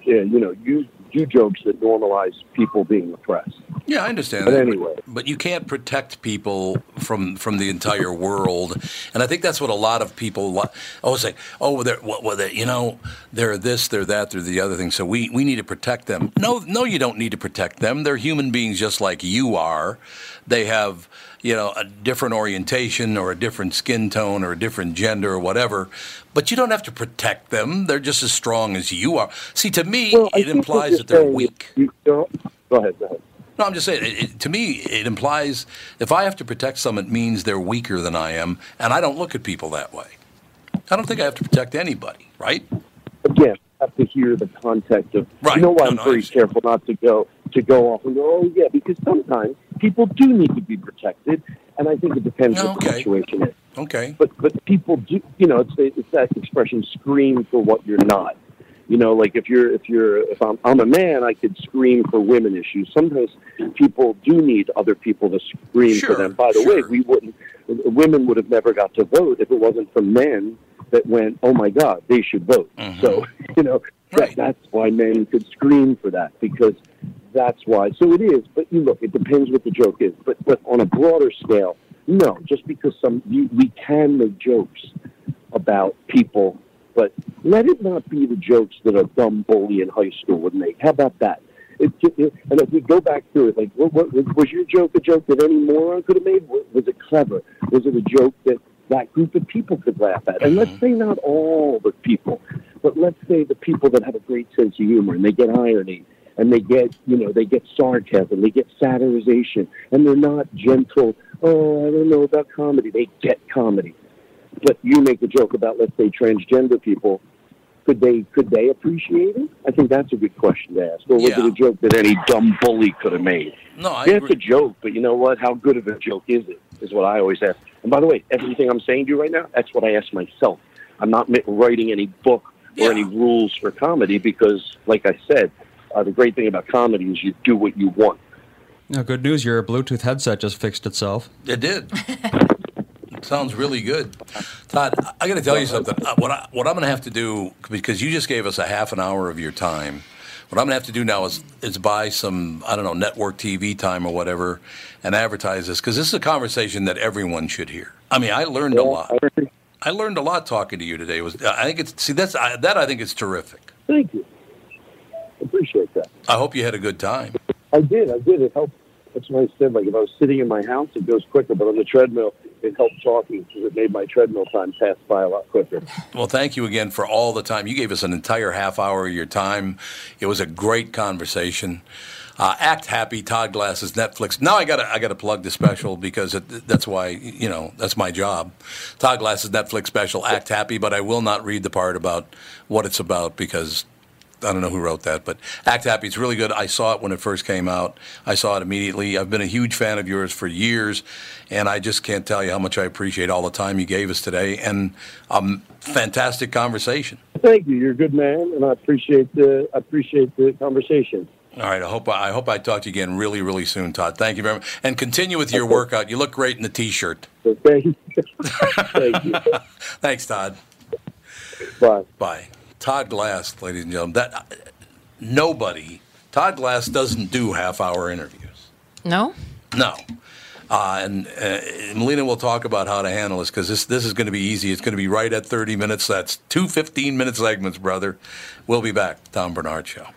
yeah, you know, use do jokes that normalize people being oppressed. Yeah, I understand But that. anyway. but you can't protect people from from the entire world, and I think that's what a lot of people always oh, say. Oh, they're what, well, they you know, they're this, they're that, they're the other thing. So we we need to protect them. No, no, you don't need to protect them. They're human beings just like you are. They have you know a different orientation or a different skin tone or a different gender or whatever. But you don't have to protect them. They're just as strong as you are. See, to me, Well, it implies that they're weak. Go ahead. Go ahead. No, I'm just saying. It, it, to me, it implies if I have to protect someone, it means they're weaker than I am, and I don't look at people that way. I don't think I have to protect anybody, right? again, have to hear the context of. Right. You know why No, I'm no, very careful not to go to go off and go, oh yeah, because sometimes people do need to be protected, and I think it depends what the situation is. Okay. But but people do, you know, it's it's that expression, scream for what you're not. You know, like if you're if you're if I'm I'm a man, I could scream for women issues. Sometimes people do need other people to scream Sure, for them. By the way, we wouldn't women would have never got to vote if it wasn't for men that went, oh my God, they should vote. Mm-hmm. So [laughs] you know that, that's why men could scream for that because that's why. So it is. But you look, it depends what the joke is. But but on a broader scale, no. Just because some you, we can make jokes about people, but let it not be the jokes that a dumb bully in high school would make. How about that? Just, it, and if we go back through it, like, what, what was, your joke a joke that any moron could have made? Was it clever? Was it a joke that that group of people could laugh at? And let's uh-huh. say not all the people, but let's say the people that have a great sense of humor and they get irony and they get, you know, they get sarcasm, they get satirization, and they're not gentle. Oh, I don't know about comedy. They get comedy. But you make a joke about, let's say, transgender people. Could they could they appreciate it? I think that's a good question to ask. Or was Yeah. it a joke that any dumb bully could have made? No, I yeah, it's a joke, but you know what? How good of a joke is it? Is what I always ask. And by the way, everything I'm saying to you right now, that's what I ask myself. I'm not writing any book or any rules for comedy because, like I said, uh, the great thing about comedy is you do what you want. Now, good news, your Bluetooth headset just fixed itself. It did. [laughs] Sounds really good, Todd. I got to tell you something. Uh, What I, what I'm going to have to do because you just gave us a half an hour of your time. What I'm going to have to do now is is buy some I don't know network TV time or whatever, and advertise this because this is a conversation that everyone should hear. I mean, I learned a lot. I learned a lot talking to you today. It was I think it's see that's I, that I think is terrific. Thank you. Appreciate that. I hope you had a good time. I did. I did. It helped. That's why I said, like, if I was sitting in my house, it goes quicker. But on the treadmill, it helped talking because it made my treadmill time pass by a lot quicker. Well, thank you again for all the time. You gave us an entire half hour of your time. It was a great conversation. Uh, Act Happy, Todd Glass's Netflix. Now I got to I got to plug the special because it, that's why you know that's my job. Todd Glass's Netflix special, Act Happy. But I will not read the part about what it's about because I don't know who wrote that, but Act Happy. It's really good. I saw it when it first came out. I saw it immediately. I've been a huge fan of yours for years, and I just can't tell you how much I appreciate all the time you gave us today and um, fantastic conversation. Thank you. You're a good man, and I appreciate the I appreciate the conversation. All right. I hope I hope I talk to you again really really soon, Todd. Thank you very much, and continue with your workout. You look great in the t-shirt. [laughs] Thank you. thank [laughs] you. Thanks, Todd. Bye. Bye. Todd Glass, ladies and gentlemen. That nobody. Todd Glass doesn't do half-hour interviews. No? No. Uh, and uh, Melina will talk about how to handle this because this this is going to be easy. It's going to be right at 30 minutes. That's two 15 minute segments, brother. We'll be back. Tom Barnard Show.